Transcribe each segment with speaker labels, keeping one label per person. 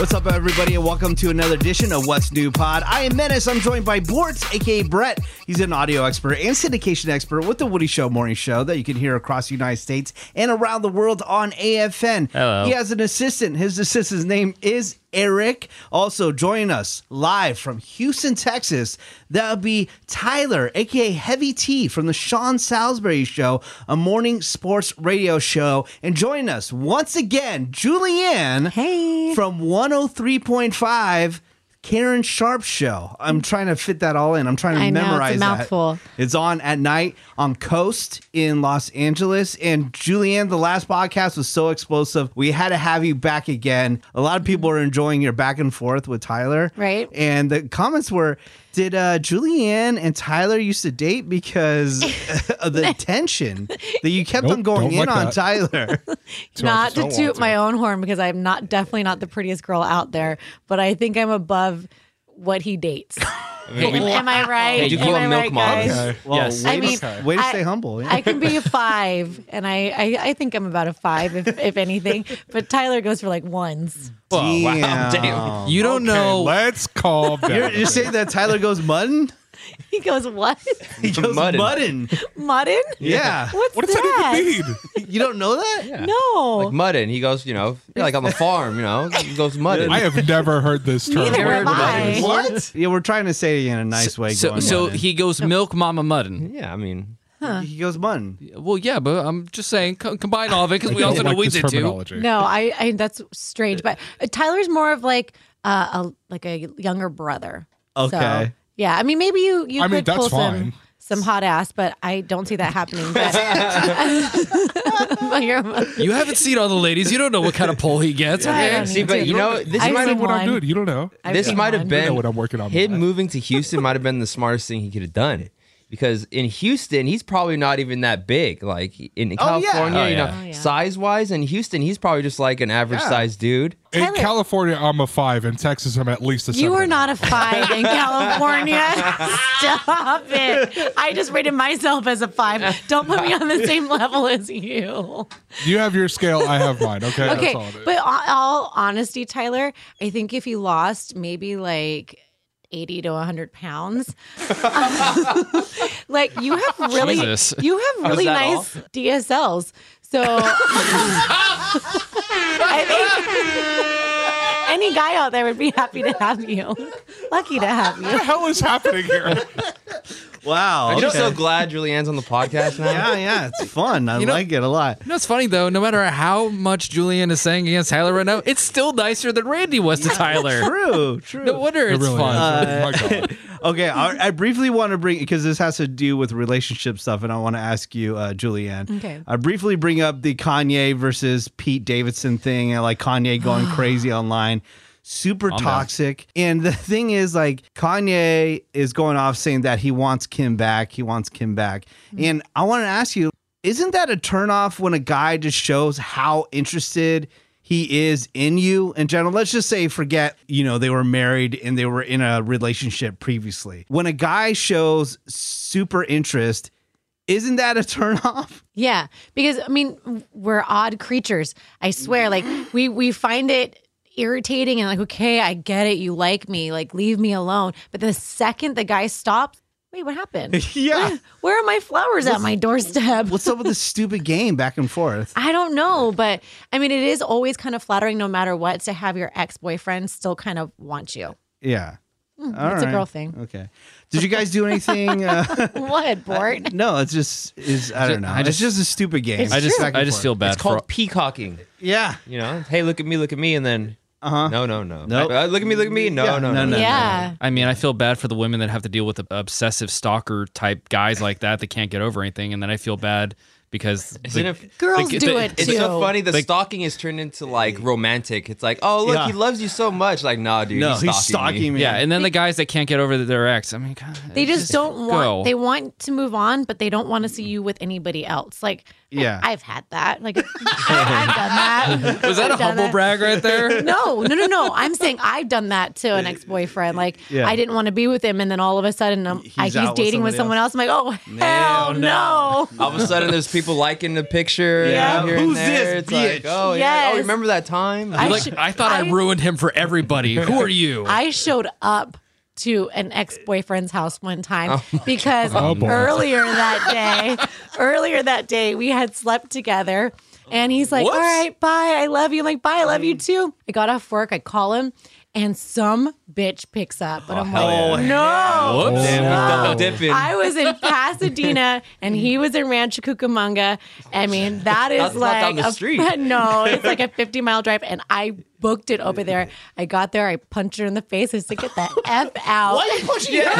Speaker 1: What's up, everybody, and welcome to another edition of What's New Pod. I am Menace. I'm joined by Bortz, aka Brett. He's an audio expert and syndication expert with the Woody Show Morning Show that you can hear across the United States and around the world on AFN.
Speaker 2: Hello.
Speaker 1: He has an assistant. His assistant's name is Eric. Also joining us live from Houston, Texas. That would be Tyler, aka Heavy T, from the Sean Salisbury Show, a morning sports radio show. And join us once again, Julianne.
Speaker 3: Hey.
Speaker 1: From 103.5. Karen Sharp show. I'm trying to fit that all in. I'm trying to
Speaker 3: I know, it's a
Speaker 1: memorize
Speaker 3: mouthful.
Speaker 1: that. It's on at night on KOST in Los Angeles. And Julianne, the last podcast was so explosive. We had to have you back again. A lot of people are enjoying your back and forth with Tyler.
Speaker 3: Right.
Speaker 1: And the comments were, did uh, Julianne and Tyler used to date because of the tension that you kept
Speaker 4: Nope,
Speaker 1: on going in
Speaker 4: like
Speaker 1: on
Speaker 4: that.
Speaker 1: Tyler?
Speaker 3: not to toot
Speaker 4: to.
Speaker 3: my own horn because I'm not definitely not the prettiest girl out there, but I think I'm above what he dates. Am I right?
Speaker 2: Hey, you
Speaker 3: Am
Speaker 2: call
Speaker 3: I
Speaker 2: him
Speaker 3: right,
Speaker 2: Milk Mom.
Speaker 3: guys?
Speaker 4: Okay.
Speaker 1: Well,
Speaker 2: Yes.
Speaker 1: way,
Speaker 3: I mean,
Speaker 1: s- way to
Speaker 3: I-
Speaker 1: stay humble. yeah.
Speaker 3: I can be a five, and I, I, I think I'm about a five, if, if anything. But Tyler goes for like ones.
Speaker 2: Whoa, wow,
Speaker 1: Damn.
Speaker 2: damn. You don't know.
Speaker 4: Let's call.
Speaker 1: You're, you're saying that Tyler goes mudding?
Speaker 3: He goes, what?
Speaker 1: He goes
Speaker 2: Muddin'.
Speaker 1: mudding.
Speaker 3: Muddin?
Speaker 1: Yeah.
Speaker 3: What's
Speaker 4: what does
Speaker 3: that?
Speaker 4: that even mean?
Speaker 1: You don't know that?
Speaker 2: Yeah.
Speaker 3: No.
Speaker 2: Like mudding. He goes, you know, like on the farm, you know, he goes mudding.
Speaker 4: I have never heard this term.
Speaker 3: Neither
Speaker 2: Never
Speaker 3: have I.
Speaker 1: What? Yeah, we're trying to say it in a nice way.
Speaker 5: So,
Speaker 1: going
Speaker 5: so
Speaker 1: mudding.
Speaker 5: he goes milk mama muddin.
Speaker 2: yeah, I mean,
Speaker 1: he goes mudding.
Speaker 5: Well, yeah, but I'm just saying, co- combine all of it because we also know
Speaker 4: like
Speaker 5: we did too.
Speaker 3: No, I, I that's strange. But uh, Tyler's more of like uh, a like a younger brother.
Speaker 1: Okay.
Speaker 3: So, yeah, I mean, maybe you you
Speaker 4: I
Speaker 3: could
Speaker 4: mean, that's
Speaker 3: pull some
Speaker 4: fine.
Speaker 3: some hot ass, but I don't see that happening. But, but you're-
Speaker 5: haven't seen all the ladies. You don't know what kind of pull he gets.
Speaker 3: I
Speaker 5: Okay.
Speaker 3: don't
Speaker 2: see, but
Speaker 3: to.
Speaker 2: you know, this
Speaker 3: I've
Speaker 2: might
Speaker 4: You know what I'm
Speaker 3: one.
Speaker 4: doing. You don't know.
Speaker 3: I've
Speaker 2: this
Speaker 3: seen
Speaker 2: might have
Speaker 3: one.
Speaker 2: been
Speaker 4: know what I'm working on.
Speaker 2: him moving to Houston might have been the smartest thing he could have done. Because in Houston, he's probably not even that big. Like in
Speaker 1: Oh, yeah.
Speaker 2: California,
Speaker 5: Oh,
Speaker 2: you know,
Speaker 5: yeah.
Speaker 3: Oh, yeah.
Speaker 2: size wise, in Houston, he's probably just like an average
Speaker 1: Yeah.
Speaker 2: sized dude.
Speaker 4: In
Speaker 3: Tyler-
Speaker 4: California, I'm a five. In Texas, I'm at least a seven.
Speaker 3: You are not a five in California. Stop it. I just rated myself as a five. Don't put me on the same level as you.
Speaker 4: You have your scale. I have mine. Okay.
Speaker 3: Okay.
Speaker 4: That's all it is.
Speaker 3: But all, all honesty, Tyler, I think if you lost maybe like 80 to 100 pounds, like you have really,
Speaker 5: Jesus.
Speaker 3: you have really
Speaker 2: that
Speaker 3: nice DSLs. So I think any guy out there would be happy to have you. Lucky to have you.
Speaker 4: what the hell is happening here?
Speaker 1: Wow.
Speaker 2: I'm
Speaker 1: Okay.
Speaker 2: just so glad Julianne's on the podcast now.
Speaker 1: yeah, yeah, it's fun. I
Speaker 5: You know-
Speaker 1: like it a lot.
Speaker 5: You know, it's funny though. No matter how much Julian is saying against Tyler right now, it's still nicer than Randy was to Tyler.
Speaker 1: True, true.
Speaker 5: No wonder
Speaker 4: It
Speaker 5: it's
Speaker 4: really
Speaker 5: fun.
Speaker 4: is. My God.
Speaker 1: Okay, I, I briefly want to bring because this has to do with relationship stuff, and I want to ask you, uh, Julianne.
Speaker 3: Okay.
Speaker 1: I briefly bring up the Kanye versus Pete Davidson thing, and like Kanye going crazy online, super
Speaker 5: down.
Speaker 1: toxic. And the thing is, like Kanye is going off saying that he wants Kim back, he wants Kim back, mm-hmm. and I want to ask you, isn't that a turnoff when a guy just shows how interested? he is in you in general. Let's just say, forget, you know, they were married and they were in a relationship previously. When a guy shows super interest, isn't that a turnoff?
Speaker 3: Yeah, because I mean, we're odd creatures. I swear, like we we find it irritating and like, okay, I get it, you like me, like leave me alone. But the second the guy stops, wait, what happened?
Speaker 1: yeah.
Speaker 3: Where are my flowers at my doorstep?
Speaker 1: What's up with this stupid game back and forth?
Speaker 3: I don't know, but I mean, it is always kind of flattering, no matter what, to have your ex boyfriend still kind of want you.
Speaker 1: Yeah. All
Speaker 3: It's a girl thing.
Speaker 1: Okay. Did you guys do anything? Uh,
Speaker 3: What, Bort?
Speaker 1: no, it's just is I don't know.
Speaker 5: I
Speaker 1: it's
Speaker 5: just-
Speaker 1: just a stupid game.
Speaker 5: I just,
Speaker 3: true.
Speaker 1: Back and
Speaker 5: I just feel bad
Speaker 2: It's called
Speaker 5: for.
Speaker 2: peacocking.
Speaker 1: yeah.
Speaker 2: You know, hey, look at me, look at me, and then
Speaker 1: Uh-huh.
Speaker 2: no, no, no,
Speaker 1: Nope.
Speaker 2: Uh, look at me, look at me, no,
Speaker 1: Yeah,
Speaker 2: no,
Speaker 1: no,
Speaker 2: no,
Speaker 1: no.
Speaker 3: yeah.
Speaker 5: I mean, I feel bad for the women that have to deal with the obsessive stalker type guys like that that can't get over anything, and then I feel bad because the-
Speaker 2: it-
Speaker 3: Girls
Speaker 5: the-
Speaker 3: do
Speaker 5: the-
Speaker 3: it
Speaker 2: It's
Speaker 3: too.
Speaker 2: so funny. The
Speaker 5: Like-
Speaker 2: stalking is turned into like romantic. It's like, oh look,
Speaker 1: Yeah.
Speaker 2: he loves you so much. Like, nah, dude,
Speaker 1: no,
Speaker 2: he's
Speaker 1: he's
Speaker 2: stalking,
Speaker 1: stalking
Speaker 2: me.
Speaker 1: me.
Speaker 5: Yeah, and then the guys that can't get over their ex. I mean, God,
Speaker 3: they just, don't want they want to move on but they don't want to see you with anybody else like
Speaker 1: Yeah.
Speaker 3: i've had that like i've done that
Speaker 5: Was that a
Speaker 3: I've done
Speaker 5: humble
Speaker 3: that.
Speaker 5: brag right there?
Speaker 3: no no no no i'm saying i've done that to an ex-boyfriend like
Speaker 1: Yeah.
Speaker 3: i didn't want to be with him and then all of a sudden um,
Speaker 1: He's
Speaker 3: I, he's
Speaker 1: out with
Speaker 3: dating with someone else. i'm like oh hell
Speaker 1: no.
Speaker 3: no,
Speaker 2: All of a sudden, there's people liking the picture.
Speaker 1: Yeah.
Speaker 2: here
Speaker 1: Who's
Speaker 2: and there.
Speaker 1: this
Speaker 2: It's like,
Speaker 1: bitch?
Speaker 2: oh yeah. Oh, remember that time?
Speaker 3: I
Speaker 5: like
Speaker 3: sh-
Speaker 5: I thought I,
Speaker 3: I-
Speaker 5: ruined him for everybody. Who are you?
Speaker 3: I showed up to an ex-boyfriend's house one time
Speaker 1: Oh
Speaker 3: because oh,
Speaker 4: boy.
Speaker 3: earlier that day, earlier that day we had slept together and he's like,
Speaker 5: Whoops.
Speaker 3: "All right, bye. I love you." I'm like, "Bye, I love you mm. too." I got off work, I call him and some bitch picks up and I'm oh, like, "No."
Speaker 5: Whoops.
Speaker 2: Damn, he's.
Speaker 3: I was in Pasadena and he was in Rancho Cucamonga. I mean, that is
Speaker 2: That's not
Speaker 3: like
Speaker 2: down the
Speaker 3: a-
Speaker 2: street.
Speaker 3: no, it's like a 50 mile drive, and I booked it over there. I got there, I punched her in the face. I said, "Get the f out!"
Speaker 1: Why are you pushing
Speaker 2: Yeah.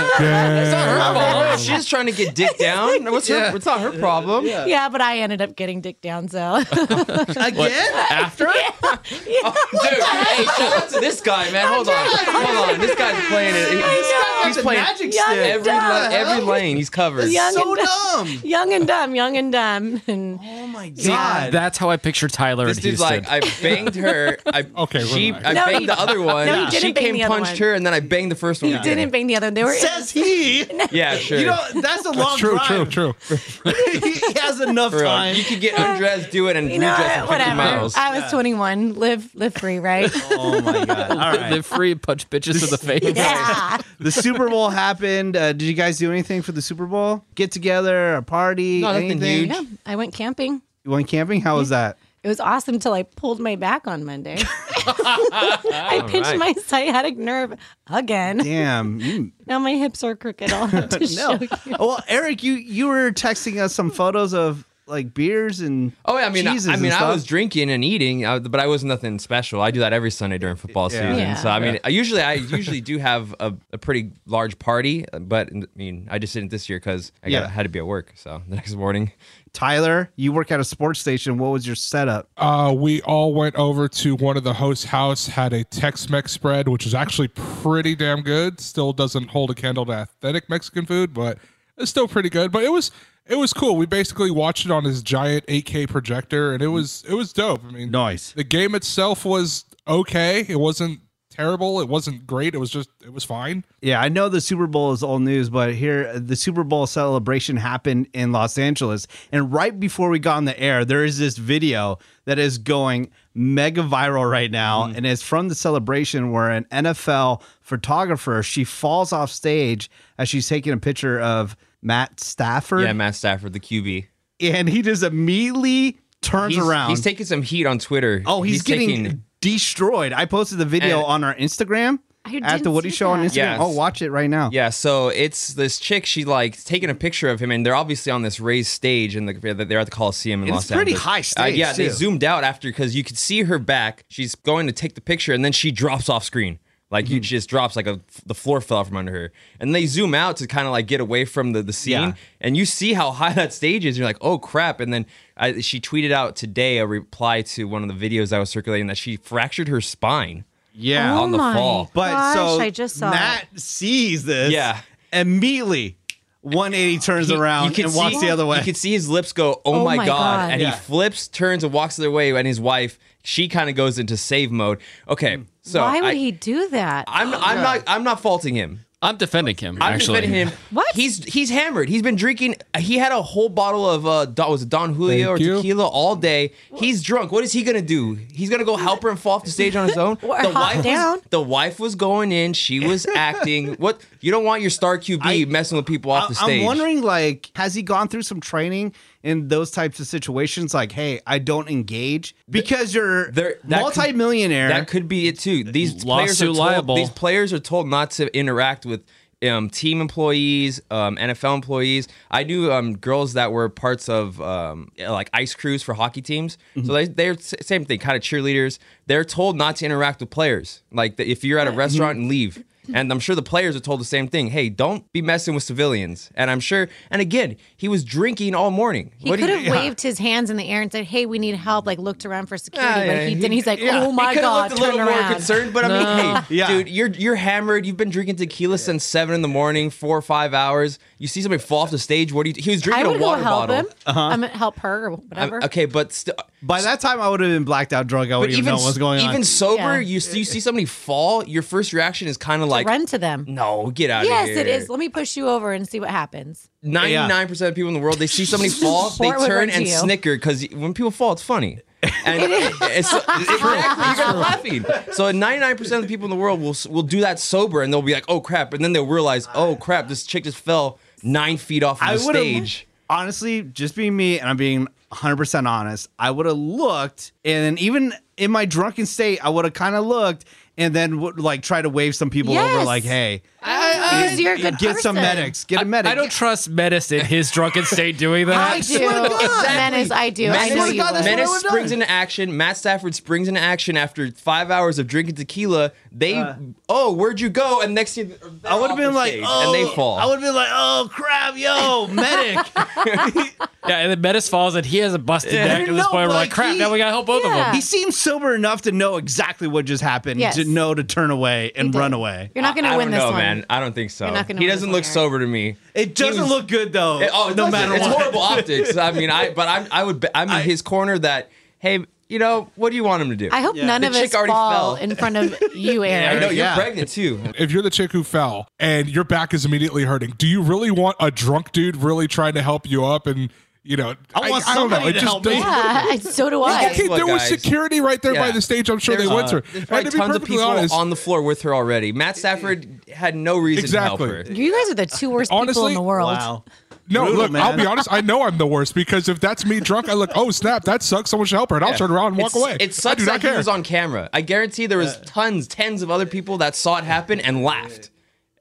Speaker 5: It's not her fault.
Speaker 2: She's trying to get dick down. What's her? It's not her problem.
Speaker 3: Yeah, but I ended up getting dick down. So
Speaker 1: again?
Speaker 5: After it?
Speaker 2: Oh, dude, hey, shout out to this guy, man. Hold on, hold on. This guy's playing it. He-
Speaker 1: He's
Speaker 2: He's playing
Speaker 1: magic
Speaker 3: Young
Speaker 1: stick.
Speaker 2: every la- every lane. He's covered.
Speaker 3: Young
Speaker 1: so
Speaker 3: and
Speaker 1: dumb.
Speaker 3: young and dumb, young and dumb, and
Speaker 1: Oh my
Speaker 5: See,
Speaker 1: god.
Speaker 5: that's how I picture Tyler
Speaker 2: This
Speaker 5: in
Speaker 2: dude's
Speaker 5: Houston.
Speaker 2: like, I banged her. I, oh,
Speaker 4: Okay,
Speaker 2: she,
Speaker 4: relax.
Speaker 2: I
Speaker 3: No,
Speaker 2: banged
Speaker 3: he-
Speaker 2: the other one.
Speaker 3: no, he
Speaker 2: she
Speaker 3: didn't bang
Speaker 2: came,
Speaker 3: the other
Speaker 2: punched
Speaker 3: one.
Speaker 2: her, and then I banged the first one.
Speaker 3: he didn't bang the other. They were
Speaker 1: Says he.
Speaker 2: Yeah, sure.
Speaker 1: You know, that's a long time.
Speaker 4: True, true,
Speaker 1: drive.
Speaker 4: true.
Speaker 1: he has enough
Speaker 2: For real.
Speaker 1: time.
Speaker 2: You could get undressed, do it, and
Speaker 3: you know
Speaker 2: redress in
Speaker 3: what?
Speaker 2: 50
Speaker 3: whatever.
Speaker 2: miles.
Speaker 3: I was 21. Live live free, right?
Speaker 1: oh my god. All right.
Speaker 5: Live free, punch bitches in the face.
Speaker 3: yeah.
Speaker 1: The Super Bowl happened. Uh, did you guys do anything for the Super Bowl? Get together, a party,
Speaker 2: No, nothing
Speaker 1: anything?
Speaker 2: huge.
Speaker 3: yeah. I went camping.
Speaker 1: You went camping? How was that?
Speaker 3: It was awesome until I pulled my back on Monday. I pinched
Speaker 2: right.
Speaker 3: my sciatic nerve again.
Speaker 1: Damn. You,
Speaker 3: Now my hips are crooked. I'll have to
Speaker 1: no.
Speaker 3: show you.
Speaker 1: Well, Eric, you you were texting us some photos of like beers and
Speaker 2: Oh, yeah, I mean, I,
Speaker 1: cheeses
Speaker 2: I
Speaker 1: and
Speaker 2: mean, I was drinking and eating, uh, but I was nothing special. I do that every Sunday during football
Speaker 1: Yeah.
Speaker 2: season.
Speaker 3: Yeah.
Speaker 2: So I mean, I usually I usually do have a, a pretty large party, but I mean, I just didn't this year because I
Speaker 1: Yeah.
Speaker 2: got, had to be at work. So the next morning,
Speaker 1: Tyler, you work at a sports station. What was your setup?
Speaker 4: Uh, we all went over to one of the host house, had a Tex-Mex spread, which is actually pretty damn good. Still doesn't hold a candle to authentic Mexican food, but it's still pretty good. But it was it was cool. We basically watched it on his giant 8K projector, and it was it was dope. I mean,
Speaker 1: Nice.
Speaker 4: the game itself was okay. It wasn't terrible. It wasn't great. It was just it was fine.
Speaker 1: Yeah, I know the Super Bowl is old news, but here the Super Bowl celebration happened in Los Angeles. And right before we got on the air, there is this video that is going mega viral right now. Mm-hmm. And it's from the celebration where an NFL photographer, she falls off stage as she's taking a picture of Matt Stafford.
Speaker 2: yeah, Matt Stafford, the QB,
Speaker 1: and he just immediately turns
Speaker 2: he's,
Speaker 1: around.
Speaker 2: He's taking some heat on Twitter.
Speaker 1: oh, he's, getting
Speaker 2: taking-
Speaker 1: destroyed. I posted the video
Speaker 2: And-
Speaker 1: on our Instagram
Speaker 3: I
Speaker 1: at the Woody
Speaker 3: see
Speaker 1: Show on. Instagram.
Speaker 2: Yes.
Speaker 1: Oh, watch it right now.
Speaker 2: Yeah, so it's this chick. She like taking a picture of him, and they're obviously on this raised stage, and the, they're at the Coliseum in
Speaker 1: And
Speaker 2: Los
Speaker 1: it's pretty
Speaker 2: Angeles.
Speaker 1: high
Speaker 2: Uh,
Speaker 1: stage,
Speaker 2: yeah, they zoomed out after because you could see her back. She's going to take the picture, and then she drops off screen. Like
Speaker 1: Mm-hmm.
Speaker 2: you just drops like a the floor fell out from under her, and they zoom out to kind of like get away from the the scene,
Speaker 1: Yeah.
Speaker 2: and you see how high that stage is. You're like, oh crap! And then I, she tweeted out today a reply to one of the videos that was circulating that she fractured her spine.
Speaker 1: Yeah.
Speaker 3: oh
Speaker 2: on the
Speaker 3: my
Speaker 2: fall.
Speaker 1: But so
Speaker 3: I just saw
Speaker 1: Matt
Speaker 3: it.
Speaker 1: sees this.
Speaker 2: Yeah.
Speaker 1: Immediately, 180 turns
Speaker 2: He-
Speaker 1: around
Speaker 2: could
Speaker 1: and walks the other way.
Speaker 2: You could see his lips go, "Oh,
Speaker 3: Oh
Speaker 2: my,
Speaker 3: my
Speaker 2: god.
Speaker 3: God.
Speaker 2: and
Speaker 1: Yeah.
Speaker 2: he flips, turns, and walks the other way. And his wife, she kind of goes into save mode. Okay, so
Speaker 3: Why would
Speaker 2: I,
Speaker 3: he do that?
Speaker 2: I'm I'm not I'm not faulting him.
Speaker 5: I'm defending him.
Speaker 2: I'm
Speaker 5: actually,
Speaker 2: defending him.
Speaker 3: What?
Speaker 2: He's he's hammered. He's been drinking. He had a whole bottle of uh, Don, was it Don Julio
Speaker 4: Thank
Speaker 2: or
Speaker 4: you.
Speaker 2: tequila all day. He's drunk. What is he gonna do? He's gonna go help her and fall off the stage on his own.
Speaker 3: Or hop
Speaker 2: was,
Speaker 3: down.
Speaker 2: the wife was going in. She was acting. What you don't want your star QB
Speaker 1: I-
Speaker 2: messing with people off the stage.
Speaker 1: I'm wondering, like, has he gone through some training in those types of situations? Like, hey, I don't engage because you're
Speaker 2: There- that could-
Speaker 1: multimillionaire.
Speaker 2: That could be it too. These players are
Speaker 5: Lawsuit
Speaker 2: told,
Speaker 5: liable.
Speaker 2: These players are told not to interact with um, team employees, um, NFL employees. I knew um, girls that were parts of um, like ice crews for hockey teams.
Speaker 1: Mm-hmm.
Speaker 2: So they, they're same thing, kind of cheerleaders. They're told not to interact with players. Like the, if you're at a
Speaker 1: Mm-hmm.
Speaker 2: restaurant and leave. And I'm sure the players are told the same thing. Hey, don't be messing with civilians. And I'm sure. And again, he was drinking all morning.
Speaker 3: He
Speaker 2: What
Speaker 3: could
Speaker 2: you-
Speaker 3: have waved his hands in the air and said, "Hey, we need help." Like looked around for security,
Speaker 2: Yeah,
Speaker 3: but he
Speaker 2: he-
Speaker 3: didn't. He's like,
Speaker 2: yeah,
Speaker 3: "Oh my
Speaker 2: he could've
Speaker 3: god,
Speaker 2: looked a
Speaker 3: turn
Speaker 2: little more concerned. But I mean, hey,
Speaker 1: Yeah.
Speaker 2: dude, you're you're hammered. You've been drinking tequila since seven in the morning, four or five hours. You see somebody fall off the stage. What do you? He was
Speaker 3: I
Speaker 2: drinking
Speaker 3: would
Speaker 2: a
Speaker 3: go
Speaker 2: water
Speaker 3: help
Speaker 2: bottle.
Speaker 3: him. Uh-huh. I mean, help her or
Speaker 2: I'm-
Speaker 3: whatever.
Speaker 2: okay, but still.
Speaker 1: By that time, I would have been blacked out drunk. I wouldn't even
Speaker 2: even
Speaker 1: know what's going on.
Speaker 2: even sober,
Speaker 3: Yeah.
Speaker 2: you you see somebody fall. Your first reaction is kind of like,
Speaker 3: Run to them.
Speaker 2: no, get out
Speaker 3: Yes,
Speaker 2: of here.
Speaker 3: it is. Let me push you over and see what happens.
Speaker 2: Ninety-nine percent of people in the world, they see somebody fall, they
Speaker 3: Sport would
Speaker 2: turn
Speaker 3: run to
Speaker 2: and
Speaker 3: you.
Speaker 2: snicker because when people fall, it's funny. And it's, exactly, you're laughing. So ninety-nine percent of the people in the world will will do that sober, and they'll be like, "Oh crap!" And then they'll realize, "Oh crap! This chick just fell nine feet off of
Speaker 1: I
Speaker 2: the
Speaker 1: would have
Speaker 2: stage."
Speaker 1: honestly, just being me, and I'm being 100 percent honest. I would have looked, and even in my drunken state, I would have kind of looked, and then like try to wave some people over, like, "Hey,
Speaker 3: Because you're a good
Speaker 1: get some
Speaker 3: person.
Speaker 1: medics, get a medic."
Speaker 5: I don't trust Menace in his drunken state doing that.
Speaker 3: I do. Menace, I do. I know you
Speaker 1: God, that's
Speaker 3: would.
Speaker 1: what I
Speaker 2: Menace springs
Speaker 1: done.
Speaker 2: into action. Matt Stafford springs into action after five hours of drinking tequila. They, uh. oh, where'd you go? And next thing,
Speaker 1: I would have been like, "Oh,"
Speaker 2: and they oh, fall.
Speaker 1: I would have been like, "Oh crap, yo, medic!"
Speaker 5: Yeah, and then Menace falls and he has a busted neck at this
Speaker 1: No,
Speaker 5: point. We're like, crap,
Speaker 1: he-
Speaker 5: now we gotta help both of them.
Speaker 1: he seems sober enough to know exactly what just happened
Speaker 3: Yes.
Speaker 1: to know to turn away and run away.
Speaker 3: You're not going to win
Speaker 2: don't
Speaker 3: this
Speaker 2: know,
Speaker 3: one.
Speaker 2: man. I don't think so.
Speaker 3: You're not gonna
Speaker 2: he
Speaker 3: win
Speaker 2: doesn't
Speaker 3: this
Speaker 2: look
Speaker 3: one,
Speaker 2: sober to me.
Speaker 1: It doesn't
Speaker 2: was-
Speaker 1: look good though.
Speaker 2: It- oh,
Speaker 1: no matter
Speaker 2: it's
Speaker 1: what.
Speaker 2: horrible optics. I mean, I but I I would be, I'm in his corner that hey, you know, what do you want him to do?
Speaker 3: I hope
Speaker 1: Yeah.
Speaker 3: none
Speaker 2: The
Speaker 3: of us
Speaker 2: chick already
Speaker 3: fall
Speaker 2: fell.
Speaker 3: in front of you,
Speaker 2: I
Speaker 3: Aaron.
Speaker 2: know you're
Speaker 1: Yeah.
Speaker 2: pregnant too.
Speaker 4: If you're the chick who fell and your back is immediately hurting, do you really want a drunk dude really trying to help you up? And you know,
Speaker 1: I want
Speaker 4: I don't know. It
Speaker 1: to
Speaker 4: just
Speaker 1: help me.
Speaker 4: doesn't-
Speaker 3: Yeah, so do I.
Speaker 4: Okay,
Speaker 2: Look,
Speaker 4: there was
Speaker 2: guys.
Speaker 4: security right there by
Speaker 2: Yeah.
Speaker 4: the stage. I'm sure
Speaker 2: There's,
Speaker 4: they went
Speaker 2: uh,
Speaker 4: through.
Speaker 2: There's
Speaker 4: And
Speaker 2: probably
Speaker 4: to be
Speaker 2: tons of
Speaker 4: perfectly
Speaker 2: people
Speaker 4: honest,
Speaker 2: on the floor with her already. Matt Stafford had no reason
Speaker 4: Exactly.
Speaker 2: to help her.
Speaker 3: You guys are the two worst people
Speaker 4: Honestly-
Speaker 3: in the world.
Speaker 1: Wow.
Speaker 4: no,
Speaker 1: Brutal,
Speaker 4: look, I'll
Speaker 1: man.
Speaker 4: be honest. I know I'm the worst because if that's me drunk, I look, oh snap, that sucks. Someone should help her, and I'll turn around and walk
Speaker 2: It's-
Speaker 4: away.
Speaker 2: It
Speaker 4: I
Speaker 2: sucks
Speaker 4: do not
Speaker 2: that he
Speaker 4: care.
Speaker 2: was on camera. I guarantee there was tons, tens of other people that saw it happen and laughed.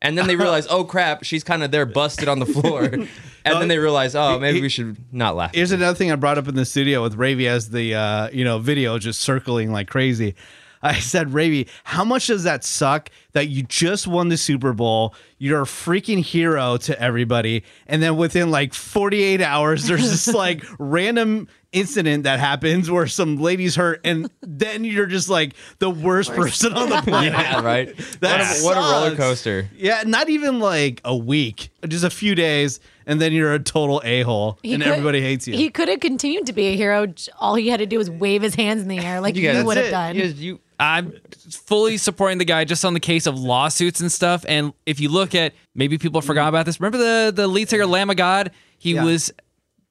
Speaker 2: And then they realize, oh crap, she's kind of there busted on the floor. and then they realize, oh, maybe we should not laugh.
Speaker 1: Here's another thing I brought up in the studio with Ravi as the uh, you know video just circling like crazy. I said, Ravi, how much does that suck that you just won the Super Bowl? You're a freaking hero to everybody, and then within like 48 hours, there's this like random incident that happens where some lady's hurt, and then you're just like the worst person on the planet.
Speaker 2: yeah, right.
Speaker 1: That
Speaker 2: what, a, what a roller coaster.
Speaker 1: Yeah, not even like a week, just a few days, and then you're a total a hole,
Speaker 3: He
Speaker 1: and
Speaker 3: could-
Speaker 1: everybody hates you.
Speaker 3: He could have continued to be a hero. All he had to do was wave his hands in the air like
Speaker 2: You
Speaker 3: you, would have done.
Speaker 2: You, you,
Speaker 5: I'm fully supporting the guy just on the case of lawsuits and stuff. And if you look at maybe people forgot about this. Remember the the lead singer Lamb of God? He
Speaker 1: Yeah.
Speaker 5: was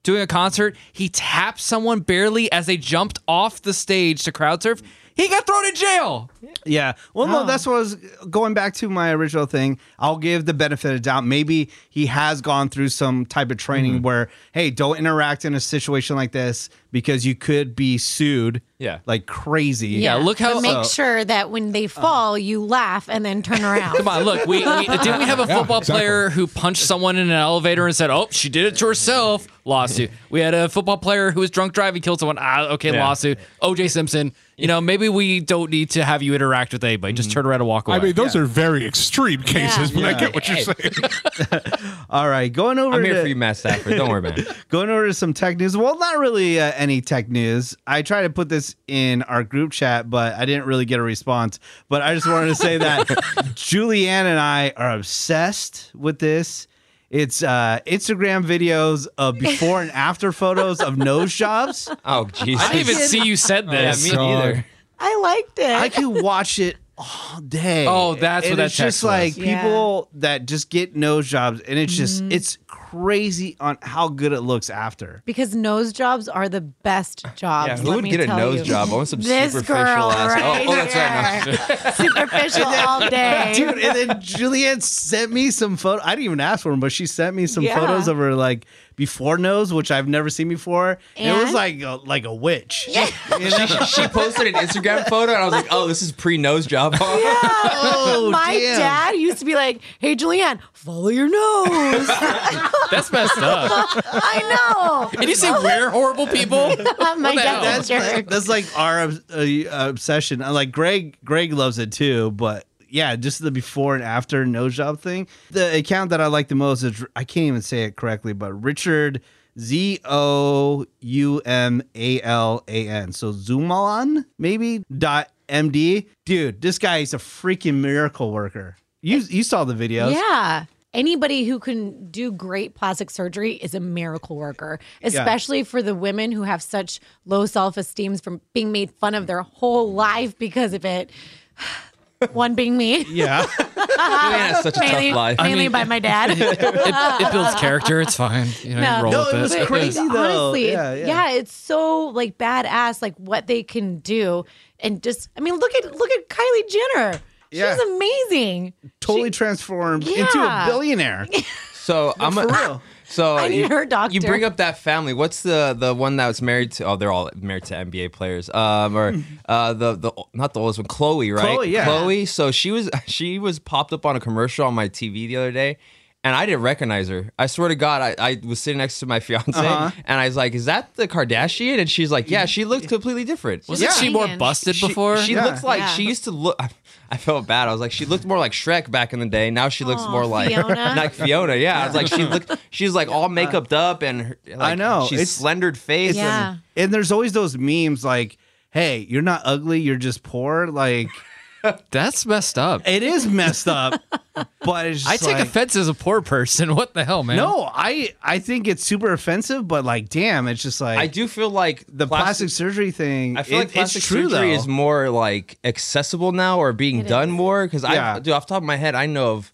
Speaker 5: doing a concert. He tapped someone barely as they jumped off the stage to crowd surf. He got thrown in jail.
Speaker 1: Yeah. Well, no, that's what I was going back to my original thing. I'll give the benefit of doubt. Maybe he has gone through some type of training
Speaker 2: Mm-hmm.
Speaker 1: where, hey, don't interact in a situation like this because you could be sued.
Speaker 2: Yeah.
Speaker 1: Like crazy.
Speaker 5: Yeah, look how-
Speaker 3: But make
Speaker 5: uh,
Speaker 3: sure that when they fall, you laugh and then turn around.
Speaker 5: Come on, look. We, we didn't we have a
Speaker 4: Yeah,
Speaker 5: football
Speaker 4: exactly.
Speaker 5: player who punched someone in an elevator and said, "Oh, she did it to herself." Lawsuit. We had a football player who was drunk driving, killed someone. Ah, okay,
Speaker 2: Yeah.
Speaker 5: lawsuit. O.J. Simpson. You know, maybe we don't need to have you interact with anybody. Just turn around and walk away.
Speaker 4: I mean, those are very extreme cases, but I get what you're saying.
Speaker 1: All right. Going over
Speaker 2: I'm here
Speaker 1: to,
Speaker 2: for you, Matt Stafford. Don't worry, man.
Speaker 1: Going over to some tech news. Well, not really uh, any tech news. I tried to put this in our group chat, but I didn't really get a response. But I just wanted to say that Julianne and I are obsessed with this. It's uh, Instagram videos of before and after photos of nose jobs.
Speaker 2: Oh, Jesus.
Speaker 5: I didn't even see you said
Speaker 2: Yeah,
Speaker 5: this.
Speaker 2: me
Speaker 4: God.
Speaker 2: neither.
Speaker 3: I liked it.
Speaker 1: I could watch it all day.
Speaker 5: Oh, that's what
Speaker 1: and
Speaker 5: that
Speaker 1: it's just
Speaker 5: text was.
Speaker 1: like
Speaker 3: Yeah.
Speaker 1: people that just get nose jobs, and it's just mm-hmm. it's crazy on how good it looks after.
Speaker 3: because nose jobs are the best jobs.
Speaker 2: Yeah, who
Speaker 3: let
Speaker 2: would
Speaker 3: me
Speaker 2: get a
Speaker 3: tell
Speaker 2: nose
Speaker 3: you.
Speaker 2: job? I want some
Speaker 3: This
Speaker 2: superficial
Speaker 3: girl
Speaker 2: ass.
Speaker 3: right
Speaker 2: oh, oh, that's right. No.
Speaker 3: here. superficial all day.
Speaker 1: dude. And then Julianne sent me some photo. I didn't even ask for them, but she sent me some
Speaker 3: Yeah.
Speaker 1: photos of her like before nose, which I've never seen before. And it was like a, like a witch.
Speaker 3: Yeah.
Speaker 1: You know?
Speaker 2: She posted an Instagram photo, and I was like, "Oh, this is pre nose job." Yeah.
Speaker 1: oh,
Speaker 3: My
Speaker 1: damn.
Speaker 3: dad used to be like, "Hey, Julianne, follow your nose."
Speaker 5: That's messed up.
Speaker 3: I know.
Speaker 5: And you say we're horrible people?
Speaker 3: My
Speaker 5: the hell?
Speaker 3: dad's
Speaker 1: That's
Speaker 3: a jerk.
Speaker 1: that's like our uh, uh, obsession. Uh, Like Greg, Greg loves it too, but yeah, just the before and after nose job thing. The account that I like the most is I can't even say it correctly, but Richard Z O U M A L A N. So Zoumalan maybe dot MD. Dude, this guy is a freaking miracle worker. You you saw the videos.
Speaker 3: Yeah. Anybody who can do great plastic surgery is a miracle worker, especially for the women who have such low self esteem from being made fun of their whole life because of it. One being me,
Speaker 1: Yeah.
Speaker 2: Julian has such a
Speaker 3: mainly,
Speaker 2: tough life.
Speaker 3: mainly
Speaker 5: mean-
Speaker 3: by my dad.
Speaker 5: it, it builds character. It's fine. You know,
Speaker 3: No.
Speaker 5: roll
Speaker 1: No,
Speaker 5: with
Speaker 1: it was
Speaker 5: it.
Speaker 1: crazy. though.
Speaker 3: Honestly,
Speaker 1: Yeah,
Speaker 3: yeah,
Speaker 1: yeah.
Speaker 3: it's so like badass, like what they can do, and just I mean, look at look at Kylie Jenner.
Speaker 1: Yeah.
Speaker 3: She's amazing.
Speaker 1: totally transformed into a
Speaker 3: Yeah.
Speaker 1: billionaire.
Speaker 2: So I'm
Speaker 1: for real.
Speaker 2: So
Speaker 3: I need
Speaker 2: you,
Speaker 3: her doctor.
Speaker 2: You bring up that family. What's the the one that was married to? Oh, they're all married to NBA players. Um, or uh, the the not the oldest one, Khloé, right?
Speaker 1: Khloé, yeah.
Speaker 2: Khloé. So she was she was popped up on a commercial on my TV the other day. And I didn't recognize her. I swear to God, I, I was sitting next to my fiance,
Speaker 1: Uh-huh.
Speaker 2: and I was like, "Is that the Kardashian?" And she's like, "Yeah." She looked completely different.
Speaker 5: Wasn't
Speaker 1: Yeah.
Speaker 5: she more
Speaker 3: Hanging.
Speaker 5: busted
Speaker 2: She-
Speaker 5: before?
Speaker 2: She,
Speaker 1: Yeah.
Speaker 2: looks like
Speaker 3: Yeah.
Speaker 2: she used to look. I, I felt bad. I was like, she looked more like Shrek back in the day. Now she looks
Speaker 3: Aw,
Speaker 2: more like
Speaker 3: Fiona.
Speaker 2: like Fiona. Yeah, I was like, she looked. She's like all makeuped up and her, like,
Speaker 1: I know.
Speaker 2: she's
Speaker 1: It's-
Speaker 2: slendered face.
Speaker 3: Yeah.
Speaker 2: and-
Speaker 1: And there's always those memes like, "Hey, you're not ugly, you're just poor." Like
Speaker 5: That's messed up.
Speaker 1: it is messed up, but it's
Speaker 5: I take
Speaker 1: like,
Speaker 5: offense as a poor person. What the hell, man?
Speaker 1: No, I I think it's super offensive, but like, damn, it's just like
Speaker 2: I do feel like
Speaker 1: the plastic, surgery thing.
Speaker 2: I feel
Speaker 1: it-
Speaker 2: like plastic
Speaker 1: it's true
Speaker 2: surgery
Speaker 1: though.
Speaker 2: is more like accessible now or being
Speaker 3: It
Speaker 2: done
Speaker 3: is.
Speaker 2: more. Because
Speaker 1: Yeah.
Speaker 2: I, do off the top of my head, I know of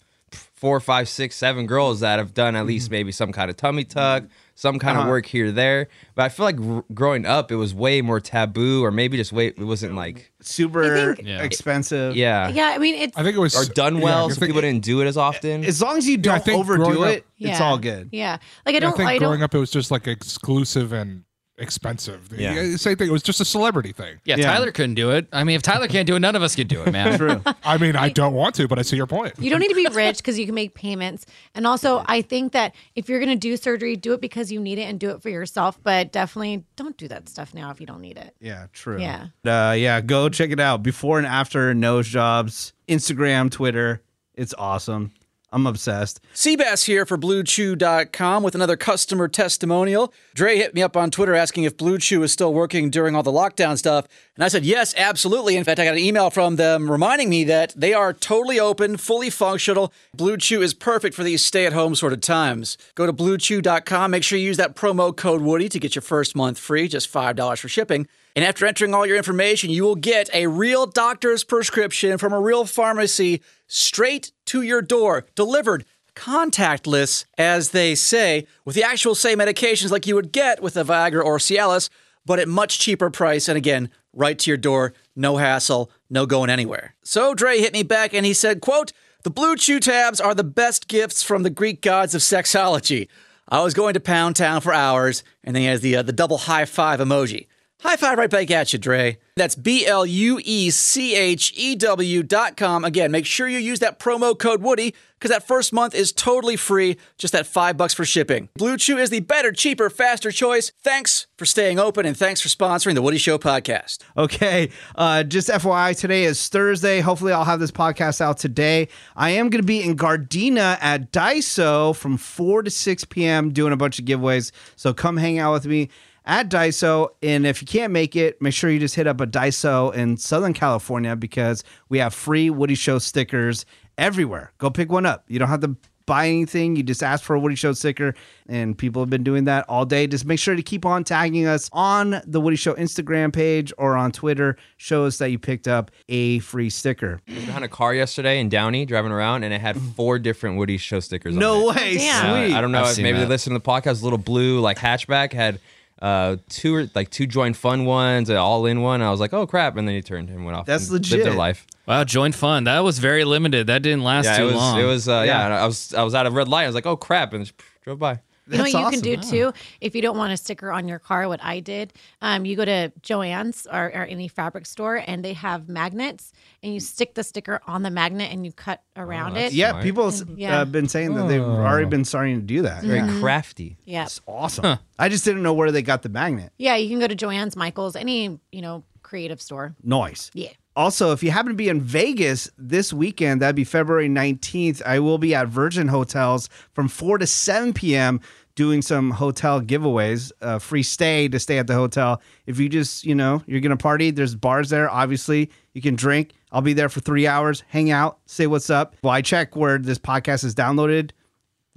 Speaker 2: four, five, six, seven girls that have done at mm-hmm. least maybe some kind of tummy tuck, some kind of.
Speaker 1: Uh-huh.
Speaker 2: work here, there. But I feel like gr- growing up, it was way more taboo, or maybe just way it wasn't like
Speaker 1: super
Speaker 3: think-
Speaker 5: Yeah.
Speaker 1: expensive.
Speaker 2: yeah,
Speaker 3: Yeah, I mean it's
Speaker 4: I think it was
Speaker 2: or done well,
Speaker 4: I
Speaker 2: so
Speaker 4: think-
Speaker 2: people didn't do it as often.
Speaker 1: As long as you don't
Speaker 4: think
Speaker 1: overdo it,
Speaker 4: up-
Speaker 1: it's
Speaker 3: yeah.
Speaker 1: all good.
Speaker 3: Yeah, like I
Speaker 4: I
Speaker 3: don't.
Speaker 4: think
Speaker 3: I,
Speaker 4: growing
Speaker 3: don't.
Speaker 4: up, it was just like exclusive and expensive.
Speaker 2: Yeah.
Speaker 4: Same thing. It was just a celebrity thing.
Speaker 5: Yeah,
Speaker 1: Yeah.
Speaker 5: Tyler couldn't do it. I mean, if Tyler can't do it, none of us can do it, man.
Speaker 1: True.
Speaker 4: I mean, I don't want to, but I see your point.
Speaker 3: You don't need to be rich because you can make payments. And also, I think that if you're going to do surgery, do it because you need it and do it for yourself. But definitely don't do that stuff now if you don't need it.
Speaker 1: Yeah, true.
Speaker 3: Yeah.
Speaker 1: Uh, yeah, go check it out. Before and after nose jobs, Instagram, Twitter. It's awesome. I'm obsessed.
Speaker 6: Seabass here for BlueChew.com with another customer testimonial. Dre hit me up on Twitter asking if Blue Chew is still working during all the lockdown stuff. And I said, yes, absolutely. In fact, I got an email from them reminding me that they are totally open, fully functional. Blue Chew is perfect for these stay at home sort of times. Go to BlueChew.com. Make sure you use that promo code Woody to get your first month free, just $5 for shipping. And after entering all your information, you will get a real doctor's prescription from a real pharmacy straight to your door, delivered contactless, as they say, with the actual same medications like you would get with a Viagra or Cialis, but at much cheaper price. And again, right to your door, no hassle, no going anywhere. So Dre hit me back and he said, quote, the blue chew tabs are the best gifts from the Greek gods of sexology. I was going to Pound Town for hours, and then he has the uh, the double high five emoji. High five right back at you, Dre. That's B L U E C H E W dot com. Again, make sure you use that promo code Woody because that first month is totally free, just that five bucks for shipping. Blue Chew is the better, cheaper, faster choice. Thanks for staying open and thanks for sponsoring the Woody Show podcast.
Speaker 1: Okay. Uh, just FYI, today is Thursday. Hopefully, I'll have this podcast out today. I am going to be in Gardena at Daiso from 4 to 6 p.m. doing a bunch of giveaways. So come hang out with me at Daiso. And if you can't make it, make sure you just hit up a Daiso in Southern California because we have free Woody Show stickers everywhere. Go pick one up. You don't have to buy anything. You just ask for a Woody Show sticker, and people have been doing that all day. Just make sure to keep on tagging us on the Woody Show Instagram page or on Twitter. Show us that you picked up a free sticker.
Speaker 2: I was behind a car yesterday in Downey driving around, and it had four different Woody Show stickers. on
Speaker 1: No way,
Speaker 3: Damn.
Speaker 2: Uh. I don't know
Speaker 5: I've
Speaker 2: if
Speaker 5: seen
Speaker 2: maybe they
Speaker 5: that.
Speaker 2: listen to the podcast. Little blue like hatchback had uh two or like two joint fun ones, an all in one. I was like, oh crap, and then he turned and went off.
Speaker 1: That's
Speaker 2: and Lived
Speaker 1: legit.
Speaker 2: their life.
Speaker 5: Wow, join fun. That was very limited. That didn't last
Speaker 2: Yeah,
Speaker 5: too
Speaker 2: it was.
Speaker 5: long.
Speaker 2: It was. Uh, yeah.
Speaker 1: Yeah.
Speaker 2: and I was. I was at a red light. I was like, oh crap, and just drove by.
Speaker 3: You know what
Speaker 1: That's
Speaker 3: you can do too if you don't want a sticker on your car. What I did, um, you go to Joann's or, or any fabric store, and they have magnets, and you stick the sticker on the magnet, and you cut around
Speaker 2: that's-
Speaker 3: it.
Speaker 1: yeah,
Speaker 2: Smart.
Speaker 1: people have
Speaker 3: Yeah.
Speaker 1: uh, been saying that they've already been starting to do that.
Speaker 2: Very
Speaker 3: Mm-hmm.
Speaker 2: crafty.
Speaker 3: Yeah,
Speaker 1: It's awesome. I just didn't know where they got the magnet.
Speaker 3: yeah. You can go to Joann's, Michaels, any you know creative store.
Speaker 1: Noise.
Speaker 3: Yeah.
Speaker 1: Also, if you happen to be in Vegas this weekend, that'd be February 19th. I will be at Virgin Hotels from 4 to 7 p.m. doing some hotel giveaways, uh, free stay to stay at the hotel. If you just, you know, you're going to party, there's bars there. Obviously, you can drink. I'll be there for three hours, hang out, say what's up. Well, I check where this podcast is downloaded.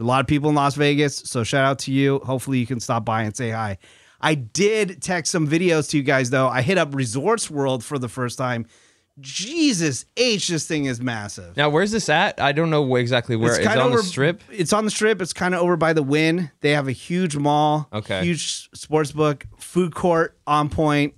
Speaker 1: A lot of people in Las Vegas, so shout out to you. Hopefully, you can stop by and say hi. I did text some videos to you guys though. I hit up Resorts World for the first time. Jesus H, this thing is massive.
Speaker 2: Now, where's this at? I don't know exactly where. It's,
Speaker 1: kinda
Speaker 2: on
Speaker 1: over,
Speaker 2: the strip.
Speaker 1: It's on the strip. It's kind of over by the Wynn. They have a huge mall,
Speaker 2: Okay.
Speaker 1: huge sports book, food court on point.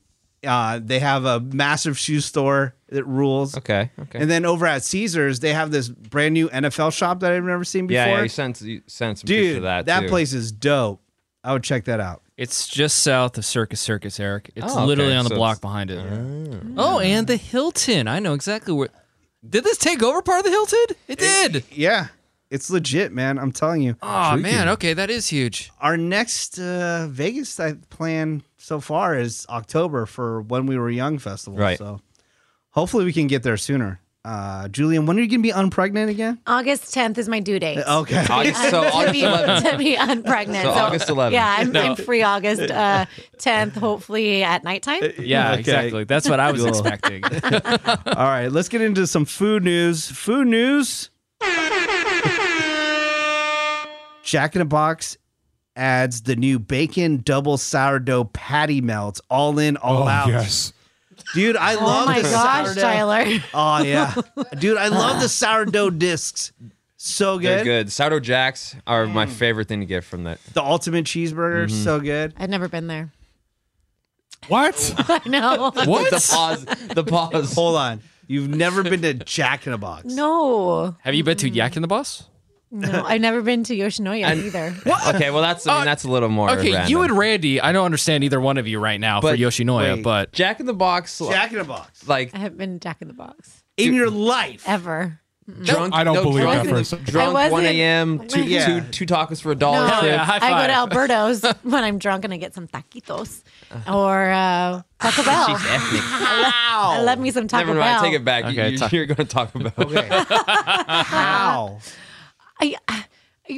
Speaker 1: Uh, they have a massive shoe store that rules.
Speaker 2: Okay. Okay.
Speaker 1: And then over at Caesars, they have this brand new NFL shop that I've never seen before.
Speaker 2: yeah, yeah, you sent you sent some
Speaker 1: Dude,
Speaker 2: of that.
Speaker 1: that
Speaker 2: too.
Speaker 1: place is dope. I would check that out.
Speaker 5: It's just south of Circus Circus, Eric. It's
Speaker 2: Oh, okay.
Speaker 5: literally on the
Speaker 2: So
Speaker 5: block
Speaker 2: it's-
Speaker 5: behind it. Oh, and the Hilton. I know exactly where. Did this take over part of the Hilton? It did.
Speaker 1: Yeah, it's legit, man. I'm telling you.
Speaker 5: Oh man, okay, that is huge.
Speaker 1: Our next uh, Vegas I plan so far is October for When We Were Young festival.
Speaker 2: Right.
Speaker 1: So hopefully we can get there sooner. Uh, Julian, when are you gonna be unpregnant again?
Speaker 3: August 10th is my due date.
Speaker 1: Okay.
Speaker 2: August, so
Speaker 3: to
Speaker 2: August
Speaker 3: be,
Speaker 2: 11th.
Speaker 3: to be unpregnant.
Speaker 2: So August 11th.
Speaker 3: Yeah, I'm, I'm free August uh, 10th, hopefully at nighttime.
Speaker 5: Yeah,
Speaker 1: Okay.
Speaker 5: exactly. That's what I was
Speaker 1: Cool.
Speaker 5: expecting.
Speaker 1: All right, let's get into some food news. Food news. Jack in the Box adds the new bacon double sourdough patty melts, all in, all
Speaker 4: Oh,
Speaker 1: out.
Speaker 4: yes.
Speaker 1: Dude, I
Speaker 3: Oh
Speaker 1: love
Speaker 3: my
Speaker 1: the
Speaker 3: gosh,
Speaker 1: sourdough.
Speaker 3: Tyler.
Speaker 1: Oh yeah, dude, I love the sourdough discs. So good.
Speaker 2: They're
Speaker 1: good.
Speaker 2: good. Sourdough jacks are my favorite thing to get from that.
Speaker 1: The ultimate cheeseburger,
Speaker 2: Mm-hmm.
Speaker 1: so good.
Speaker 3: I've never been there.
Speaker 4: What?
Speaker 3: I know.
Speaker 5: what?
Speaker 2: The pause. The pause.
Speaker 1: Hold on, you've never been to Jack in the Box?
Speaker 3: No,
Speaker 5: Have you been to Yak in the Boss?
Speaker 3: No, I've never been to Yoshinoya either.
Speaker 2: Okay, well that's I mean that's a little more.
Speaker 5: Okay,
Speaker 2: random.
Speaker 5: you and Randy. I don't understand either one of you right now
Speaker 2: But
Speaker 5: for Yoshinoya,
Speaker 1: wait.
Speaker 5: but
Speaker 2: Jack in the Box.
Speaker 1: Jack in the Box
Speaker 2: like
Speaker 3: I haven't been to Jack in the Box
Speaker 1: in your life.
Speaker 3: ever.
Speaker 2: drunk.
Speaker 4: I don't
Speaker 2: no,
Speaker 4: believe
Speaker 2: drunk
Speaker 4: that
Speaker 2: in
Speaker 4: for a second.
Speaker 2: Drunk
Speaker 3: I
Speaker 2: 1
Speaker 3: wasn't-
Speaker 2: a.m. Two,
Speaker 1: Yeah.
Speaker 2: two, two tacos for a dollar.
Speaker 3: No,
Speaker 5: Hell yeah, high
Speaker 3: I go to
Speaker 5: five.
Speaker 3: Alberto's when I'm drunk and I get some taquitos or uh, Taco Bell.
Speaker 2: She's ethnic.
Speaker 3: I love me some Taco
Speaker 2: Never mind.
Speaker 3: Bell.
Speaker 2: Take it back.
Speaker 5: Okay,
Speaker 2: you,
Speaker 5: ta-
Speaker 2: you're going to talk about.
Speaker 1: How?
Speaker 3: I,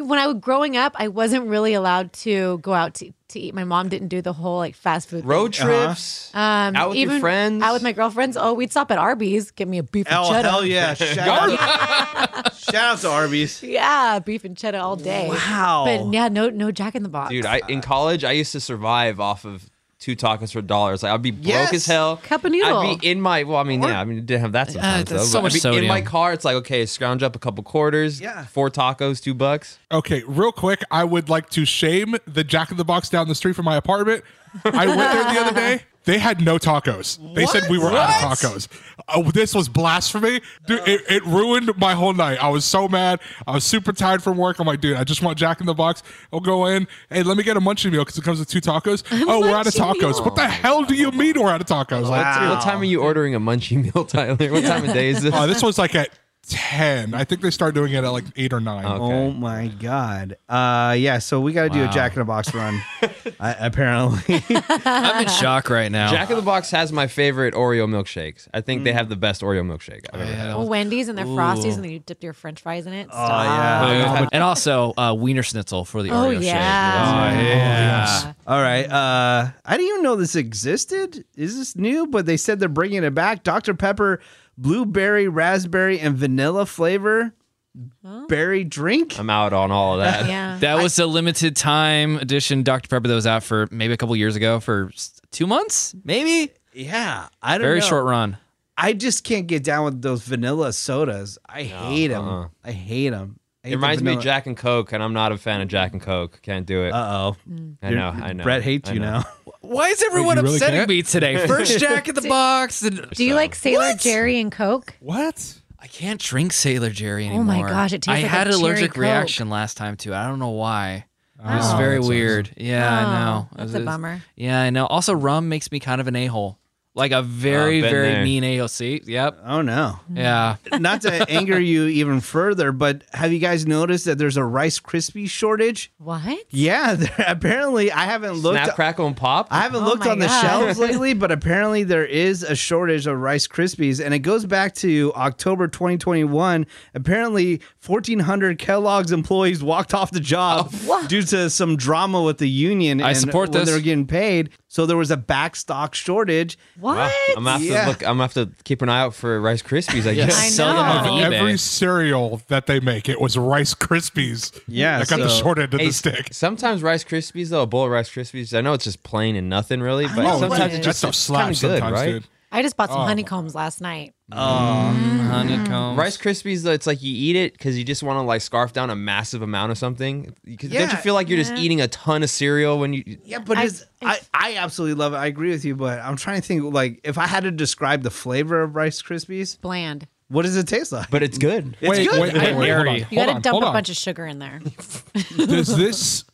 Speaker 3: when I was growing up, I wasn't really allowed to go out to, to eat. My mom didn't do the whole like fast food
Speaker 2: Road
Speaker 3: thing.
Speaker 2: trips.
Speaker 3: Um,
Speaker 2: out with your
Speaker 3: even
Speaker 2: friends?
Speaker 3: out with my girlfriends. Oh, we'd stop at Arby's, get me a beef and
Speaker 1: Oh
Speaker 3: cheddar.
Speaker 1: hell yeah! Shout out, shout out to Arby's.
Speaker 3: Yeah, beef and cheddar all day.
Speaker 1: Wow.
Speaker 3: But yeah, no, no Jack in the Box.
Speaker 2: Dude, I in college I used to survive off of two tacos for dollars. Like I'd be broke
Speaker 1: Yes.
Speaker 2: as hell.
Speaker 3: Cup of noodle.
Speaker 2: I'd be in my well, I mean, yeah, I mean, it didn't have that uh, sometimes.
Speaker 5: that's
Speaker 2: though,
Speaker 5: so
Speaker 2: but
Speaker 5: much
Speaker 2: I'd be in my car. It's like okay, scrounge up a couple quarters.
Speaker 1: Yeah.
Speaker 2: four tacos, two bucks.
Speaker 4: Okay, real quick, I would like to shame the Jack in the Box down the street from my apartment. I went there the other day. They had no tacos. They said we were out of tacos. Oh, this was blasphemy. Dude, it, it ruined my whole night. I was so mad. I was super tired from work. I'm like, dude, I just want Jack in the Box. I'll go in. Hey, let me get a munchie meal because it comes with two tacos. oh, we're out of tacos.
Speaker 3: meal.
Speaker 4: What the hell do you mean we're out of tacos?
Speaker 1: Wow.
Speaker 2: What time are you ordering a munchie meal, Tyler? What time of day is this?
Speaker 4: oh, this was like at 10. I think they start doing it at like 8 or 9.
Speaker 2: Okay.
Speaker 1: Oh my god. Uh yeah, so we got to do a Jack in the Box run. I, apparently.
Speaker 5: I'm in shock right now.
Speaker 2: Jack in the Box has my favorite Oreo milkshakes. I think they have the best Oreo milkshake I've ever had.
Speaker 3: Oh, Wendy's and their frosties, and then you dip your French fries in it.
Speaker 1: oh yeah.
Speaker 5: and also uh, Wiener Schnitzel for the
Speaker 3: Oh
Speaker 5: Oreo shake.
Speaker 3: yeah.
Speaker 5: yeah.
Speaker 1: All right. Uh I didn't even know this existed. Is this new? But they said they're bringing it back. Dr Pepper blueberry, raspberry and vanilla flavor berry drink.
Speaker 2: I'm out on all of that.
Speaker 3: Yeah.
Speaker 5: That was a limited time edition Dr. Pepper that was out for maybe a couple years ago for s- two months, maybe.
Speaker 1: Yeah, I don't know.
Speaker 5: Very
Speaker 1: know.
Speaker 5: short run.
Speaker 1: I just can't get down with those vanilla sodas. I hate them.
Speaker 2: uh-uh.
Speaker 1: I hate them.
Speaker 2: It reminds me of Jack and Coke, and I'm not a fan of Jack and Coke. Can't do it.
Speaker 1: Uh oh.
Speaker 2: I know. I know.
Speaker 1: Brett hates
Speaker 2: I
Speaker 1: you
Speaker 2: know.
Speaker 1: now.
Speaker 5: Why is everyone
Speaker 4: you really
Speaker 5: upsetting
Speaker 4: can't?
Speaker 5: me today? First Jack in the Box. then-
Speaker 3: Do you like Sailor
Speaker 5: What?
Speaker 3: Jerry and Coke?
Speaker 4: What?
Speaker 5: I can't drink Sailor Jerry anymore.
Speaker 3: Oh my gosh, it tastes
Speaker 5: I
Speaker 3: like
Speaker 5: had
Speaker 3: a
Speaker 5: an
Speaker 3: cherry
Speaker 5: allergic
Speaker 3: Coke.
Speaker 5: reaction last time too. I don't know why. It was
Speaker 4: Oh,
Speaker 5: very
Speaker 4: that sucks.
Speaker 5: weird. Yeah, I
Speaker 3: Oh,
Speaker 5: know.
Speaker 3: that's
Speaker 5: It
Speaker 3: a
Speaker 5: was-
Speaker 3: bummer.
Speaker 5: Yeah, I know. Also, rum makes me kind of an a hole. Like a very
Speaker 2: been
Speaker 5: very
Speaker 2: there.
Speaker 5: mean AOC. Yep.
Speaker 1: Oh no.
Speaker 5: Yeah.
Speaker 1: Not to anger you even further, but have you guys noticed that there's a Rice Krispie shortage?
Speaker 3: What?
Speaker 1: Yeah, there, apparently I haven't looked.
Speaker 2: Snap, crackle, and pop.
Speaker 1: I haven't
Speaker 3: Oh
Speaker 1: looked
Speaker 3: my
Speaker 1: on the
Speaker 3: God.
Speaker 1: shelves lately, but apparently there is a shortage of Rice Krispies, and it goes back to October 2021. Apparently, 1,400 Kellogg's employees walked off the job oh, due to some drama with the union.
Speaker 5: I
Speaker 1: and
Speaker 5: support
Speaker 1: when
Speaker 5: this.
Speaker 1: They were getting paid, so there was a backstock shortage.
Speaker 3: What?
Speaker 2: Wow. I'm gonna have
Speaker 1: Yeah.
Speaker 2: to look. I'm gonna have to keep an eye out for Rice Krispies. I
Speaker 5: Yeah,
Speaker 2: guess.
Speaker 3: I
Speaker 5: sell them on eBay.
Speaker 4: Every cereal that they make, it was Rice Krispies.
Speaker 1: Yeah,
Speaker 4: that got the short end of
Speaker 2: Hey,
Speaker 4: the stick.
Speaker 2: Sometimes Rice Krispies though, a bowl of Rice Krispies. I know it's just plain and nothing really, but sometimes
Speaker 4: that
Speaker 2: it just
Speaker 4: stuff
Speaker 2: it's kind
Speaker 4: slaps
Speaker 2: of good,
Speaker 4: sometimes,
Speaker 2: right?
Speaker 4: dude.
Speaker 3: I just bought some
Speaker 4: Oh.
Speaker 3: honeycombs last night. Mm.
Speaker 5: Honeycomb.
Speaker 2: Rice Krispies though, it's like you eat it because you just want to like scarf down a massive amount of something. 'Cause Don't
Speaker 1: Yeah.
Speaker 2: you feel like you're just eating a ton of cereal when you?
Speaker 1: Yeah, but
Speaker 3: I-
Speaker 1: it's, I, I absolutely love it. I agree with you, but I'm trying to think like if I had to describe the flavor of Rice Krispies,
Speaker 3: Bland.
Speaker 1: what does it taste like?
Speaker 2: But it's good.
Speaker 1: It's
Speaker 4: wait,
Speaker 1: good.
Speaker 4: wait, wait, wait, hold on,
Speaker 3: You got to dump
Speaker 4: hold
Speaker 3: a
Speaker 4: on.
Speaker 3: bunch of sugar in there.
Speaker 4: Does this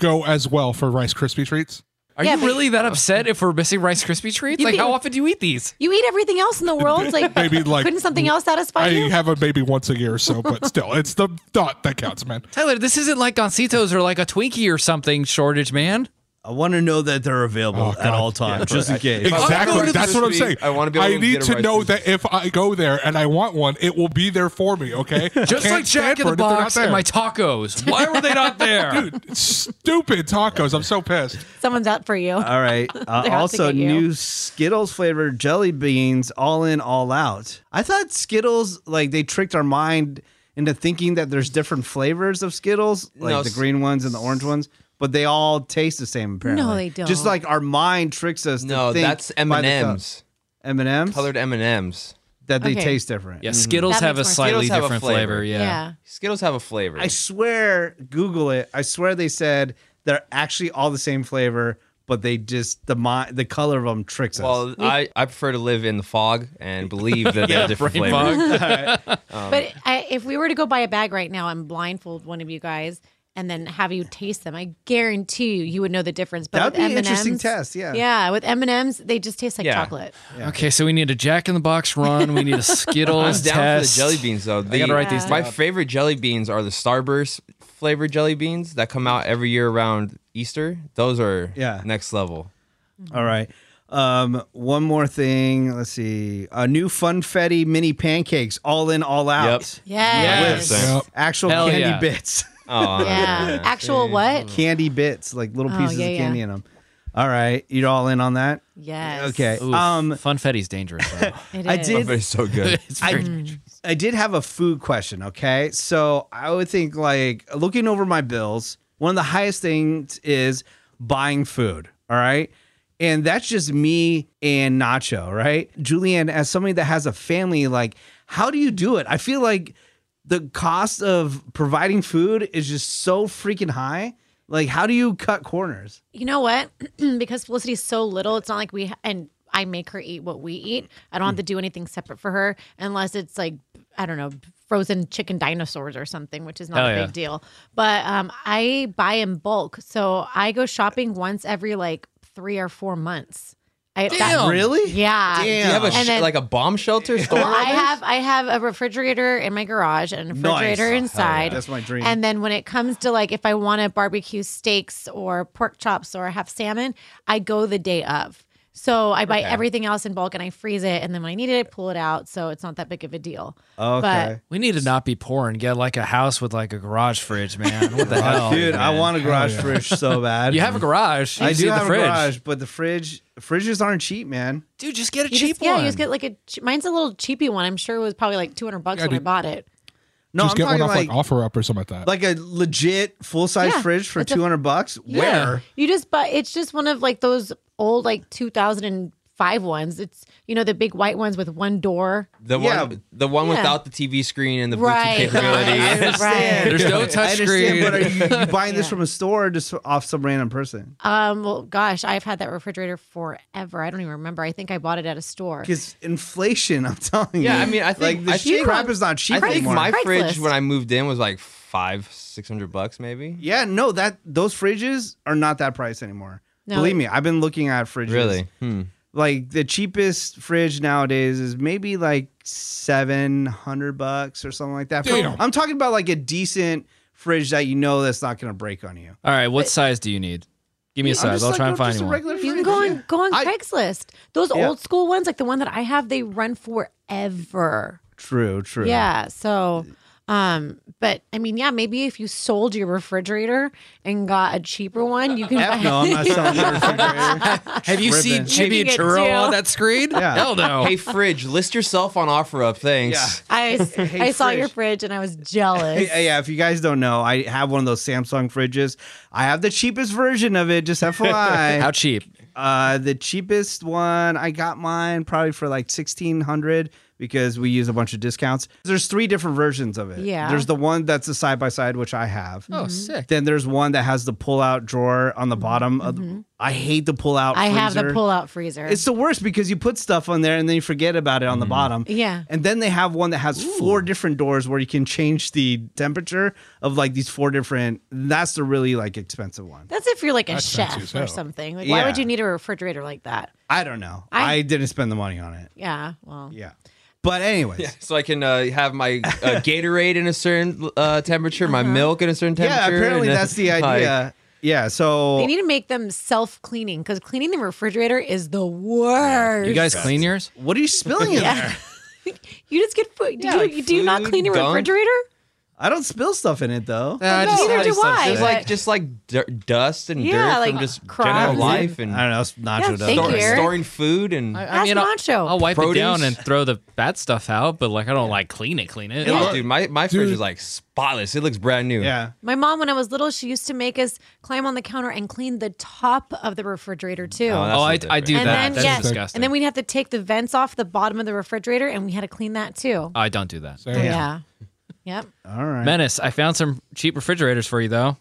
Speaker 4: go as well for Rice Krispie treats?
Speaker 5: Are
Speaker 3: Yeah,
Speaker 5: you really that oh. upset if we're missing Rice Krispie treats?
Speaker 3: You
Speaker 5: like,
Speaker 3: can-
Speaker 5: how often do you eat these?
Speaker 3: You eat everything else in the world. Like,
Speaker 4: Maybe like
Speaker 3: couldn't something else satisfy
Speaker 4: I
Speaker 3: you?
Speaker 4: I have a baby once a year or so, but still, it's the thought that counts, man.
Speaker 5: Tyler, this isn't like Gansitos or like a Twinkie or something shortage, man.
Speaker 1: I want to know that they're available
Speaker 4: Oh,
Speaker 1: at
Speaker 4: God.
Speaker 1: all times, just in case.
Speaker 2: I go
Speaker 4: Exactly.
Speaker 2: to
Speaker 4: That's
Speaker 2: the
Speaker 4: what I'm saying.
Speaker 2: I wanna be able
Speaker 4: I
Speaker 2: to
Speaker 4: need
Speaker 2: get a
Speaker 4: to know
Speaker 2: Krispie.
Speaker 4: that if I go there and I want one, it will be there for me. Okay.
Speaker 5: Just like Jack in the
Speaker 4: for it if they're not
Speaker 5: Box and my tacos. Why were they not there?
Speaker 4: Dude, stupid tacos. I'm so pissed.
Speaker 3: Someone's out for you.
Speaker 1: All right. Uh,
Speaker 3: to
Speaker 1: also,
Speaker 3: get you.
Speaker 1: new Skittles flavored jelly beans, all in, all out. I thought Skittles, like, they tricked our mind into thinking that there's different flavors of Skittles, like
Speaker 2: No,
Speaker 1: the
Speaker 2: s-
Speaker 1: green ones and the orange ones, but they all taste the same. Apparently,
Speaker 3: No, they don't.
Speaker 1: Just like our mind tricks us.
Speaker 2: No,
Speaker 1: to think
Speaker 2: that's M and M's.
Speaker 1: M&Ms
Speaker 2: Colored M and M's.
Speaker 1: that they
Speaker 3: Okay.
Speaker 1: taste different.
Speaker 5: Yeah, mm-hmm. Skittles
Speaker 3: That
Speaker 5: have a
Speaker 3: makes more sense.
Speaker 5: slightly
Speaker 2: Skittles have a
Speaker 5: different
Speaker 2: flavor.
Speaker 5: flavor.
Speaker 3: yeah.
Speaker 5: Yeah.
Speaker 2: Skittles have a flavor.
Speaker 1: I swear, Google it. I swear they said they're actually all the same flavor, but they just the mi- the color of them tricks us.
Speaker 2: well, I, I prefer to live in the fog and believe that they're different
Speaker 5: brain
Speaker 2: flavors.
Speaker 5: fog.
Speaker 3: Um, but I, if we were to go buy a bag right now and blindfold one of you guys and then have you taste them, I guarantee you you would know the difference. But
Speaker 1: That'd
Speaker 3: with
Speaker 1: be
Speaker 3: M&Ms,
Speaker 1: interesting test, yeah.
Speaker 3: Yeah, with M and M's, they just taste like
Speaker 2: Yeah.
Speaker 3: chocolate.
Speaker 5: Okay, so we need a Jack in the Box run. We need a
Speaker 2: I'm
Speaker 5: Skittles
Speaker 2: down
Speaker 5: test.
Speaker 2: for the jelly beans though. The-
Speaker 5: gotta write these
Speaker 2: My favorite jelly beans are the Starburst flavored jelly beans that come out every year around Easter. Those are
Speaker 1: Yeah.
Speaker 2: next level.
Speaker 1: All right. Um, one more thing. Let's see. A new funfetti mini pancakes, all in, all out.
Speaker 2: Yep.
Speaker 3: Yes.
Speaker 2: Yes.
Speaker 4: Yep.
Speaker 1: Actual
Speaker 5: Hell
Speaker 1: candy
Speaker 5: yeah.
Speaker 1: bits.
Speaker 2: Oh,
Speaker 3: Yeah. Actual what?
Speaker 1: candy bits, like little
Speaker 3: Oh,
Speaker 1: pieces
Speaker 3: yeah,
Speaker 1: of
Speaker 3: yeah.
Speaker 1: candy in them. All right. You're all in on that?
Speaker 3: Yes.
Speaker 1: Okay.
Speaker 5: Oof,
Speaker 1: Um,
Speaker 5: Funfetti's dangerous. Though.
Speaker 3: It
Speaker 1: I
Speaker 3: is.
Speaker 1: did-
Speaker 2: But it's so good.
Speaker 5: it's very
Speaker 1: I-
Speaker 5: dangerous.
Speaker 1: I did have a food question, okay? So I would think like looking over my bills, one of the highest things is buying food, all right? And that's just me and Nacho, right? Julianne, as somebody that has a family, like, how do you do it? I feel like the cost of providing food is just so freaking high. Like, how do you cut corners?
Speaker 3: You know what? because Felicity's so little, it's not like we and I make her eat what we eat. I don't have to do anything separate for her unless it's like I don't know frozen chicken dinosaurs or something, which is not
Speaker 5: Hell
Speaker 3: a
Speaker 5: yeah.
Speaker 3: big deal. But um, I buy in bulk, so I go shopping once every like three or four months. I, that-
Speaker 1: Really?
Speaker 3: yeah.
Speaker 2: Do you have a sh-
Speaker 3: then-
Speaker 2: like a bomb shelter store?
Speaker 3: Well, I have I have a refrigerator in my garage and a refrigerator
Speaker 1: Nice.
Speaker 3: inside.
Speaker 1: That's my dream.
Speaker 3: And then when it comes to like if I want to barbecue steaks or pork chops or have salmon, I go the day of. So I buy
Speaker 2: Okay.
Speaker 3: everything else in bulk and I freeze it, and then when I need it, I pull it out. So it's not that big of a deal.
Speaker 1: Okay.
Speaker 5: But We need to not be poor and get like a house with like a garage fridge, man. What the uh, hell,
Speaker 1: Dude, I want a garage fridge so bad.
Speaker 5: You have a garage. You
Speaker 1: I do have
Speaker 5: the
Speaker 1: a
Speaker 5: fridge.
Speaker 1: garage, but the fridge fridges aren't cheap, man.
Speaker 5: Dude, just get a
Speaker 3: You
Speaker 5: cheap
Speaker 3: just, yeah, you just get like a mine's a little cheapy one. I'm sure it was probably like 200 bucks
Speaker 4: Yeah,
Speaker 3: when I bought it.
Speaker 1: No,
Speaker 4: Just
Speaker 1: I'm
Speaker 4: get one off
Speaker 1: like
Speaker 4: like offer up or something like that.
Speaker 1: like a legit full size
Speaker 3: Yeah,
Speaker 1: fridge for two hundred bucks. Where?
Speaker 3: You just buy it's just one of like those old like 2005 ones. It's you know the big white ones with one door.
Speaker 2: The
Speaker 1: Yeah.
Speaker 2: one, the one
Speaker 3: Yeah.
Speaker 2: without the TV screen and the Bluetooth
Speaker 3: Right,
Speaker 2: capability.
Speaker 3: right.
Speaker 1: I understand.
Speaker 5: There's no touch
Speaker 1: understand,
Speaker 5: screen.
Speaker 1: but are you, you buying this from a store or just off some random person?
Speaker 3: Um, well, gosh, I've had that refrigerator forever. I don't even remember. I think I bought it at a store.
Speaker 1: Because inflation, I'm telling you.
Speaker 2: Yeah, I mean, I think-
Speaker 1: like the
Speaker 2: I
Speaker 1: shit crap is not cheap
Speaker 2: I think
Speaker 1: anymore.
Speaker 2: my fridge
Speaker 3: Craigslist.
Speaker 2: when I moved in was like five, six hundred bucks maybe.
Speaker 1: yeah, no, that those fridges are not that price anymore.
Speaker 3: No,
Speaker 1: Believe me, I've been looking at fridges.
Speaker 2: Really? Hmm.
Speaker 1: Like the cheapest fridge nowadays is maybe like seven hundred bucks or something like that. For-
Speaker 4: Damn.
Speaker 1: I'm talking about like a decent fridge that you know that's not going to break on you.
Speaker 5: All right, what size do you need? Give me a
Speaker 1: I'm
Speaker 5: size.
Speaker 1: just
Speaker 5: I'll
Speaker 1: like,
Speaker 5: try and find
Speaker 1: a
Speaker 5: one.
Speaker 1: regular
Speaker 3: You can go on go on
Speaker 1: I-
Speaker 3: Craigslist. Those
Speaker 1: Yeah.
Speaker 3: old school ones, like the one that I have, they run forever.
Speaker 1: True, true.
Speaker 3: Yeah. So, um, but I mean, yeah, maybe if you sold your refrigerator and got a cheaper one, you can.
Speaker 1: F no, I'm not selling the refrigerator.
Speaker 5: Have you seen
Speaker 1: Ribbon.
Speaker 5: Jimmy
Speaker 3: You can
Speaker 5: Churro on that screen?
Speaker 1: Yeah.
Speaker 5: Hell no.
Speaker 2: Hey, fridge, list yourself on OfferUp. Thanks.
Speaker 3: I,
Speaker 1: Hey,
Speaker 3: I saw your
Speaker 1: fridge.
Speaker 3: fridge and I was jealous.
Speaker 1: Hey, yeah, if you guys don't know, I have one of those Samsung fridges. I have the cheapest version of it, just FYI.
Speaker 5: How cheap?
Speaker 1: Uh, the cheapest one, I got mine probably for like sixteen hundred because we use a bunch of discounts. There's three different versions of it.
Speaker 3: Yeah.
Speaker 1: There's the one that's a side by side, which I have.
Speaker 5: Oh, mm-hmm. sick.
Speaker 1: Then there's one that has the pull out drawer on the mm-hmm. bottom. Of the, I hate the pull out.
Speaker 3: I have the
Speaker 1: freezer.
Speaker 3: pull out freezer.
Speaker 1: It's the worst because you put stuff on there and then you forget about it on the mm. bottom.
Speaker 3: Yeah.
Speaker 1: And then they have one that has four different doors where you can change the temperature of like these four different. That's the really like expensive one.
Speaker 3: That's if you're like a
Speaker 4: That's
Speaker 3: chef or something. Like, why would you need a refrigerator like that?
Speaker 1: I don't know. I,
Speaker 3: I-
Speaker 1: didn't spend the money on it.
Speaker 3: Yeah. Well,
Speaker 1: Yeah. But anyways.
Speaker 2: So I can uh, have my uh, Gatorade in a certain uh, temperature, my milk in a certain temperature.
Speaker 1: Yeah, apparently
Speaker 2: and
Speaker 1: that's the
Speaker 2: like,
Speaker 1: idea. yeah, so
Speaker 3: they need to make them self cleaning because cleaning the refrigerator is the worst.
Speaker 5: You guys clean yours?
Speaker 1: what are you spilling in
Speaker 3: Yeah.
Speaker 1: there?
Speaker 3: You just get food. Do
Speaker 2: Yeah,
Speaker 3: you,
Speaker 2: like
Speaker 3: do you not
Speaker 2: food,
Speaker 3: clean your
Speaker 2: gunk.
Speaker 3: refrigerator?
Speaker 1: I don't spill stuff in it though.
Speaker 5: Uh,
Speaker 3: no, neither
Speaker 5: how
Speaker 3: do
Speaker 5: you stuff
Speaker 3: I,
Speaker 5: shit.
Speaker 2: It's
Speaker 3: but-
Speaker 2: like just like dirt, dust and
Speaker 3: Yeah,
Speaker 2: dirt
Speaker 3: like
Speaker 2: from just
Speaker 3: crumbs
Speaker 2: general
Speaker 3: and-
Speaker 2: life and
Speaker 1: I don't know. it's Nacho
Speaker 3: Yeah,
Speaker 1: does.
Speaker 3: thank
Speaker 2: store-
Speaker 3: you.
Speaker 2: Storing food and.
Speaker 5: I, I
Speaker 3: Ask
Speaker 5: mean, I'll,
Speaker 3: Nacho.
Speaker 5: I'll wipe
Speaker 2: Produce.
Speaker 5: it down and throw the bad stuff out, but like I don't like clean it, clean it.
Speaker 2: Oh, dude, my, my fridge is like spotless. It looks brand new.
Speaker 1: Yeah.
Speaker 3: My mom, when I was little, she used to make us climb on the counter and clean the top of the refrigerator too.
Speaker 2: Oh, that's
Speaker 5: Oh, I, I do
Speaker 3: and
Speaker 5: that.
Speaker 3: then
Speaker 5: That's
Speaker 3: yeah,
Speaker 5: disgusting.
Speaker 3: and then we'd have to take the vents off the bottom of the refrigerator, and we had to clean that too.
Speaker 5: I don't do that.
Speaker 3: Yeah. Yep.
Speaker 1: All right.
Speaker 5: Menace, I found some cheap refrigerators for you though.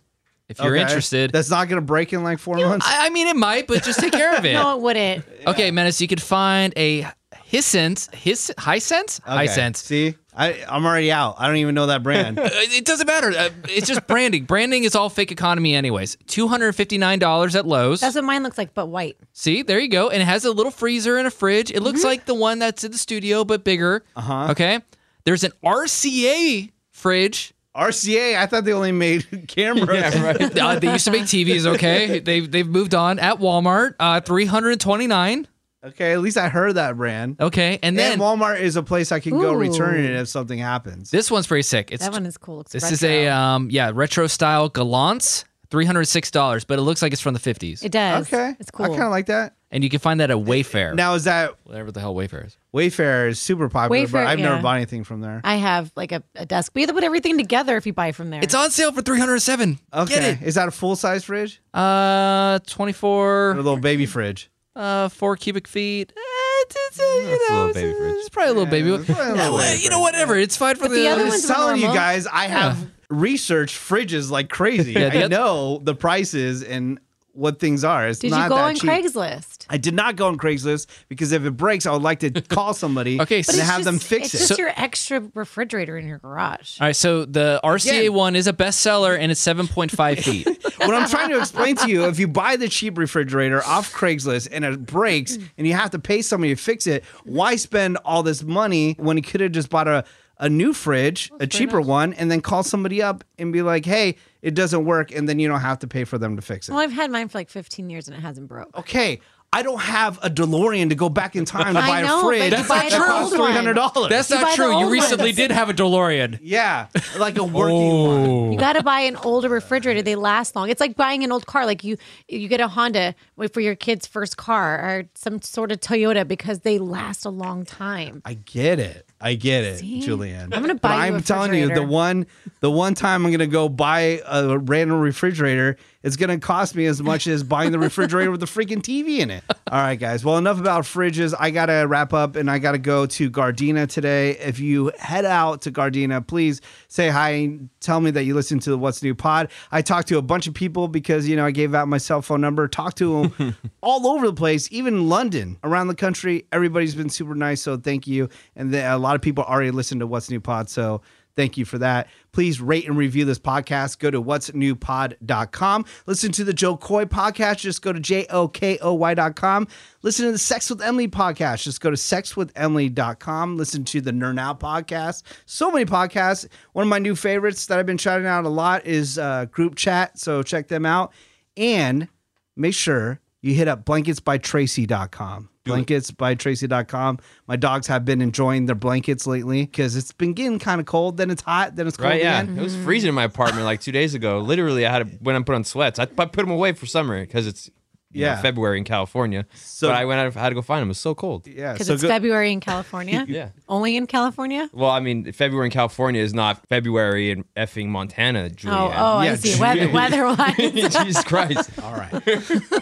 Speaker 5: If you're
Speaker 1: Okay.
Speaker 5: interested.
Speaker 1: That's not going to break in like four months.
Speaker 5: I, I mean, it might, but just take care of it.
Speaker 3: No, it wouldn't.
Speaker 5: Okay, Menace, you could find a Hisense, His Hisense,
Speaker 1: Okay.
Speaker 5: Hisense.
Speaker 1: See, I, I'm already out. I don't even know that brand.
Speaker 5: Uh, It doesn't matter. Uh, It's just branding. branding is all fake economy, anyways. Two hundred fifty nine dollars at Lowe's.
Speaker 3: That's what mine looks like, but white.
Speaker 5: See, there you go. And it has a little freezer and a fridge. It looks like the one that's in the studio, but bigger. Uh huh. Okay. There's an RCA fridge.
Speaker 1: RCA. I thought they only made cameras.
Speaker 2: Yeah, right.
Speaker 5: Uh, they used to make TVs. Okay, they've they've moved on at Walmart. Uh, three hundred twenty nine.
Speaker 1: Okay, at least I heard that brand.
Speaker 5: Okay, and then
Speaker 1: and Walmart is a place I can go
Speaker 3: Ooh.
Speaker 1: return it if something happens.
Speaker 5: this one's pretty sick. It's
Speaker 3: That one is cool. Looks
Speaker 5: this
Speaker 3: retro.
Speaker 5: is a um yeah retro style Galanz. Three hundred six dollars, but it looks like it's from the fifties,
Speaker 3: It does.
Speaker 1: okay,
Speaker 3: It's cool.
Speaker 1: I kind of like that.
Speaker 5: and you can find that at Wayfair.
Speaker 1: Now is that
Speaker 5: whatever the hell Wayfair is.
Speaker 1: Wayfair is super popular,
Speaker 3: Wayfair,
Speaker 1: but I've never bought anything from there.
Speaker 3: I have like a, a desk. We have to put everything together if you buy from there.
Speaker 5: It's on sale for three hundred seven.
Speaker 1: Okay,
Speaker 5: Get it.
Speaker 1: is that a full size fridge
Speaker 5: Uh, twenty four.
Speaker 1: or a little baby fridge?
Speaker 5: uh, four cubic feet. It's, it's, uh, you
Speaker 2: That's a
Speaker 5: know,
Speaker 2: little
Speaker 5: it's,
Speaker 2: baby fridge.
Speaker 5: it's probably a little baby.
Speaker 1: it's probably a little
Speaker 5: Yeah,
Speaker 1: baby
Speaker 5: you know, whatever. It's fine for
Speaker 3: But the other
Speaker 1: I'm
Speaker 3: ones
Speaker 1: just
Speaker 3: were
Speaker 1: telling you
Speaker 3: normal.
Speaker 1: guys, I have researched fridges like crazy.
Speaker 5: Yeah, the
Speaker 1: I know the prices and what things are. It's
Speaker 3: Did
Speaker 1: not
Speaker 3: you go
Speaker 1: that
Speaker 3: on
Speaker 1: cheap.
Speaker 3: Craigslist?
Speaker 1: I did not go on Craigslist because if it breaks, I would like to call somebody
Speaker 5: Okay,
Speaker 1: and
Speaker 5: so-
Speaker 3: it's
Speaker 1: have them fix
Speaker 3: It's
Speaker 1: it.
Speaker 3: It's just your extra refrigerator in your garage.
Speaker 5: All right, so the RCA
Speaker 1: Again.
Speaker 5: one is a bestseller and it's seven point five feet.
Speaker 1: what I'm trying to explain to you, if you buy the cheap refrigerator off Craigslist and it breaks and you have to pay somebody to fix it, why spend all this money when you could have just bought a, a new fridge, a cheaper one, and then call somebody up and be like, hey, it doesn't work, and then you don't have to pay for them to fix it.
Speaker 3: Well, I've had mine for like 15 years and it hasn't broke.
Speaker 1: Okay. I don't have a DeLorean to go back in time to
Speaker 3: I
Speaker 1: buy
Speaker 3: know,
Speaker 1: a fridge.
Speaker 3: you That's buy
Speaker 1: that
Speaker 3: the
Speaker 1: costs three hundred dollars.
Speaker 5: That's
Speaker 3: You
Speaker 5: not true. You recently
Speaker 3: ones.
Speaker 5: did have a DeLorean.
Speaker 1: yeah, like a working oh. one.
Speaker 4: Oh,
Speaker 3: You got to buy an older refrigerator. They last long. It's like buying an old car. Like you, you get a Honda for your kid's first car or some sort of Toyota because they last a long time.
Speaker 1: I get it. I get it,
Speaker 3: See?
Speaker 1: Julianne.
Speaker 3: I'm gonna buy
Speaker 1: I'm telling you, the one, the one time I'm gonna go buy a random refrigerator, it's gonna cost me as much as buying the refrigerator with the freaking TV in it. All right, guys. Well, enough about fridges. I gotta wrap up, and I gotta go to Gardena today. If you head out to Gardena, please say hi. and Tell me that you listen to the What's New Pod. I talked to a bunch of people because you know I gave out my cell phone number. Talked to them all over the place, even London, around the country. Everybody's been super nice, so thank you. And a lot uh, of people already listen to What's New Pod, so Thank you for that. Please rate and review this podcast. Go to what's new newpod.com. Listen to the Jo Koy podcast. Just go to J O K O Y.com. Listen to the Sex with Emily podcast. Just go to sexwithemily.com. Listen to the Nerd Out podcast. So many podcasts. One of my new favorites that I've been shouting out a lot is uh, Group Chat. So check them out. And make sure you hit up blanketsbytracey.com. Blanketsbytracey.com. My dogs have been enjoying their blankets lately because it's been getting kind of cold. Then it's hot. Then it's cold
Speaker 2: Right, yeah.
Speaker 1: again.
Speaker 2: It was freezing in my apartment like two days ago. Literally, I had to, when I put on sweats, I, I put them away for summer because it's you know,
Speaker 1: Yeah.
Speaker 2: February in California.
Speaker 1: So-
Speaker 2: but I went out, I had to go find them. It was so cold.
Speaker 1: Yeah.
Speaker 3: Because
Speaker 1: so
Speaker 3: it's
Speaker 1: go-
Speaker 3: February in California.
Speaker 2: Yeah.
Speaker 3: Only in California?
Speaker 2: Well, I mean, February in California is not February in effing Montana, Julia.
Speaker 3: Oh, oh,
Speaker 1: Yeah,
Speaker 3: I see. Weather, weather-wise.
Speaker 2: Jesus Christ.
Speaker 1: All right.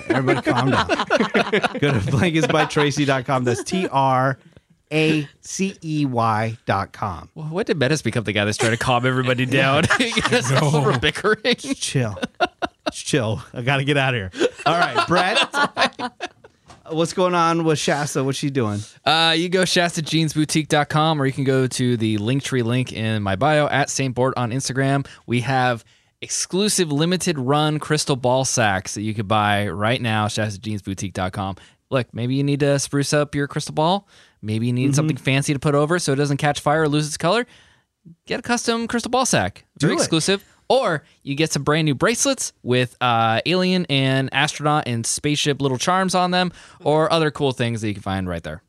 Speaker 1: Everybody calm down. Go to blanketsbytracey.com. That's T R A C E Y dot com.
Speaker 5: Well, When did Menace become the guy that's trying to calm everybody down? Yes, over bickering.
Speaker 1: Chill. Chill. I got to get out of here. All right, Brett. What's going on with Shasta? What's she doing?
Speaker 5: Uh, you go shastajeansboutique.com or you can go to the Linktree link in my bio at Saint Board on Instagram. We have exclusive limited run crystal ball sacks that you could buy right now, shastajeansboutique.com. Look, maybe you need to spruce up your crystal ball. Maybe you need something fancy to put over so it doesn't catch fire or lose its color. Get a custom crystal ball sack. Very exclusive. Or you get some brand new bracelets with uh, alien and astronaut and spaceship little charms on them, or other cool things that you can find right there.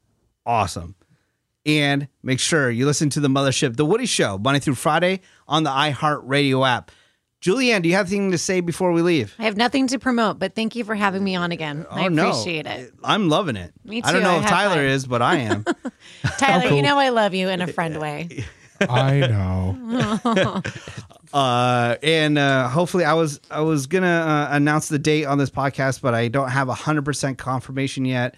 Speaker 1: Awesome. And make sure you listen to the Mothership, The Woody Show, Monday through Friday on the iHeartRadio app. Julianne, do you have anything to say before we leave?
Speaker 3: I have nothing to promote, but thank you for having me on again. I
Speaker 1: Oh, no.
Speaker 3: appreciate it.
Speaker 1: I'm loving it.
Speaker 3: Me too.
Speaker 1: I don't know
Speaker 3: I
Speaker 1: if Tyler
Speaker 3: fun.
Speaker 1: is, but I am.
Speaker 3: Tyler,
Speaker 4: cool.
Speaker 3: you know I love you in a friend way.
Speaker 4: I know.
Speaker 1: Uh, and uh, hopefully, I was I was gonna uh, announce the date on this podcast, but I don't have hundred percent confirmation yet.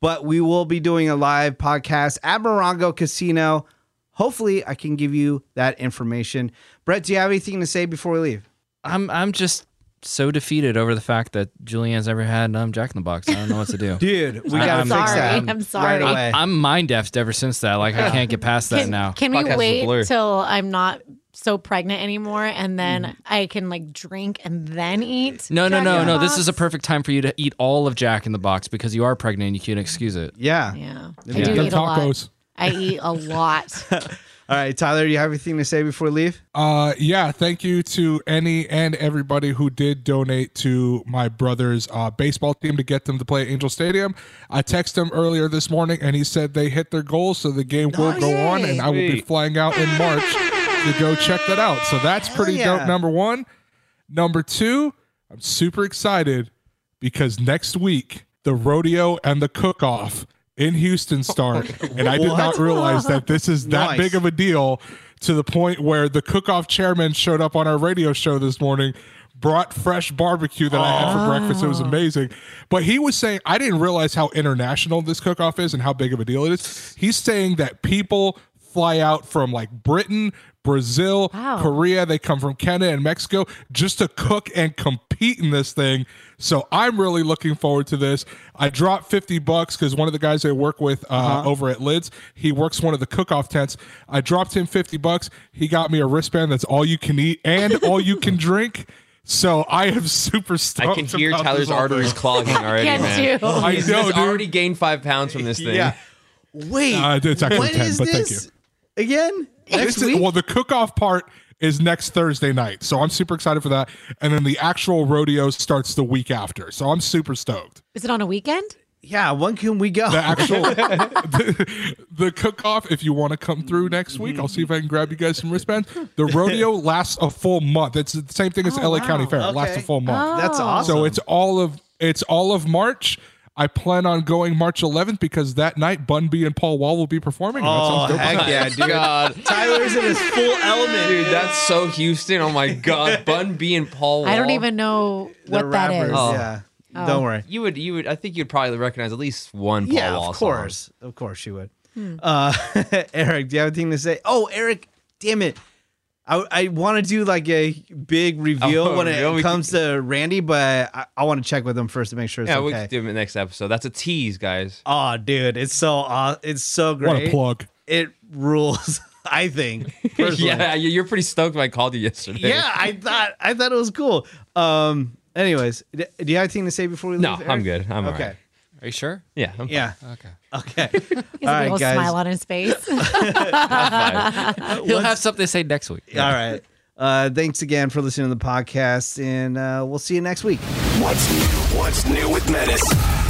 Speaker 1: But we will be doing a live podcast at Morongo Casino. Hopefully, I can give you that information. Brett, do you have anything to say before we leave?
Speaker 5: I'm I'm just so defeated over the fact that Julianne's ever had um, Jack in the Box. I don't know what to do.
Speaker 1: Dude, we
Speaker 5: I'm
Speaker 1: gotta fix
Speaker 3: sorry.
Speaker 1: that.
Speaker 3: I'm sorry.
Speaker 1: Right away.
Speaker 5: I'm mind deaf ever since that. Like I can't get past that
Speaker 3: Can,
Speaker 5: now.
Speaker 3: can we
Speaker 2: Podcast is a blur.
Speaker 3: wait till I'm not so pregnant anymore and then I can like drink and then eat?
Speaker 5: no, no,
Speaker 3: Jack
Speaker 5: no,
Speaker 3: in the
Speaker 5: no. This is a
Speaker 3: Box?
Speaker 5: perfect time for you to eat all of Jack in the Box because you are pregnant and you can't excuse it.
Speaker 1: yeah.
Speaker 3: Yeah. I do
Speaker 4: Them
Speaker 3: eat a lot.
Speaker 4: tacos.
Speaker 3: I eat a lot.
Speaker 1: All right, Tyler, do you have anything to say before we leave?
Speaker 4: Uh, yeah, thank you to any and everybody who did donate to my brother's uh, baseball team to get them to play at Angel Stadium. I texted him earlier this morning and he said they hit their goal, so the game will go on, and I will be flying out in March to go check that out. So that's pretty
Speaker 1: yeah.
Speaker 4: dope. Number one. Number two, I'm super excited because next week the rodeo and the cook off in Houston start. and I did not realize that this is that
Speaker 1: Nice.
Speaker 4: big of a deal to the point where the cook off chairman showed up on our radio show this morning. Brought fresh barbecue that I had for breakfast. It was ah. amazing. But he was saying, I didn't realize how international this cook off is and how big of a deal it is. He's saying that people fly out from like Britain, Brazil,
Speaker 3: Wow.
Speaker 4: Korea. They come from Canada and Mexico just to cook and compete in this thing. So I'm really looking forward to this. I dropped 50 bucks because one of the guys I work with uh, over at Lids, he works one of the cook-off tents. I dropped him 50 bucks. He got me a wristband that's all you can eat and all you can drink. So I am super stoked.
Speaker 2: I can hear
Speaker 4: about
Speaker 2: Tyler's arteries clogging already,
Speaker 3: Can
Speaker 2: man.
Speaker 3: too.
Speaker 4: I
Speaker 2: He's,
Speaker 4: know,
Speaker 2: he's
Speaker 4: dude.
Speaker 2: already gained five pounds from this thing.
Speaker 1: Yeah. Wait.
Speaker 4: Uh, it's actually
Speaker 1: when
Speaker 4: 10,
Speaker 1: is
Speaker 4: but thank
Speaker 1: this again? Next
Speaker 4: This is-
Speaker 1: week?
Speaker 4: well, the cook-off part is next Thursday night, so I'm super excited for that. And then the actual rodeo starts the week after, so I'm super stoked.
Speaker 3: Is it on a weekend?
Speaker 1: yeah, when can we go?
Speaker 4: The actual the, the cook-off, if you want to come through next week, I'll see if I can grab you guys some wristbands. The rodeo lasts a full month. It's the same thing as
Speaker 1: Oh,
Speaker 4: LA
Speaker 1: wow.
Speaker 4: County Fair. It lasts a full month. Oh.
Speaker 1: That's
Speaker 3: Oh.
Speaker 1: awesome.
Speaker 4: So it's all of it's all of March. I plan on going March 11th because that night Bun B and Paul Wall will be performing. and that
Speaker 1: Oh,
Speaker 4: sounds dope.
Speaker 1: heck yeah, dude.
Speaker 2: God.
Speaker 1: Tyler's in his full element.
Speaker 2: Dude, that's so Houston. Oh my God. Bun B and Paul Wall.
Speaker 3: I don't even know
Speaker 1: The
Speaker 3: what that
Speaker 1: rappers,
Speaker 3: is.
Speaker 2: Oh.
Speaker 1: Yeah.
Speaker 3: Oh.
Speaker 1: Don't worry.
Speaker 2: You would, you would, I think you'd probably recognize at least one Paul
Speaker 1: yeah,
Speaker 2: Wall
Speaker 1: of
Speaker 2: song.
Speaker 1: course. Of course you would. Uh, Eric, do you have anything to say? Oh, Eric, damn it. I, I want to do like a big reveal
Speaker 2: Oh,
Speaker 1: when it
Speaker 2: We
Speaker 1: comes to Randy, but I, I want to check with him first to make sure it's
Speaker 2: Yeah, we
Speaker 1: okay.
Speaker 2: could do it next episode. That's a tease, guys.
Speaker 1: Oh, dude, it's so aw- it's so great.
Speaker 4: What a plug.
Speaker 1: It rules. I think. personally.
Speaker 2: yeah, you- you're pretty stoked when I called you yesterday.
Speaker 1: yeah. I thought I thought it was cool. Um. Anyways, d- do you have anything to say before we leave?
Speaker 2: No,
Speaker 1: Eric?
Speaker 2: I'm good. I'm all
Speaker 1: okay.
Speaker 2: right.
Speaker 5: Are you sure?
Speaker 2: Yeah. I'm
Speaker 1: Yeah.
Speaker 5: Okay.
Speaker 1: Okay.
Speaker 3: He has a little
Speaker 1: guys.
Speaker 3: smile on his face.
Speaker 5: He'll have something to say next week.
Speaker 1: All right. Uh, thanks again for listening to the podcast, and uh, we'll see you next week.
Speaker 7: What's new? What's new with Menace?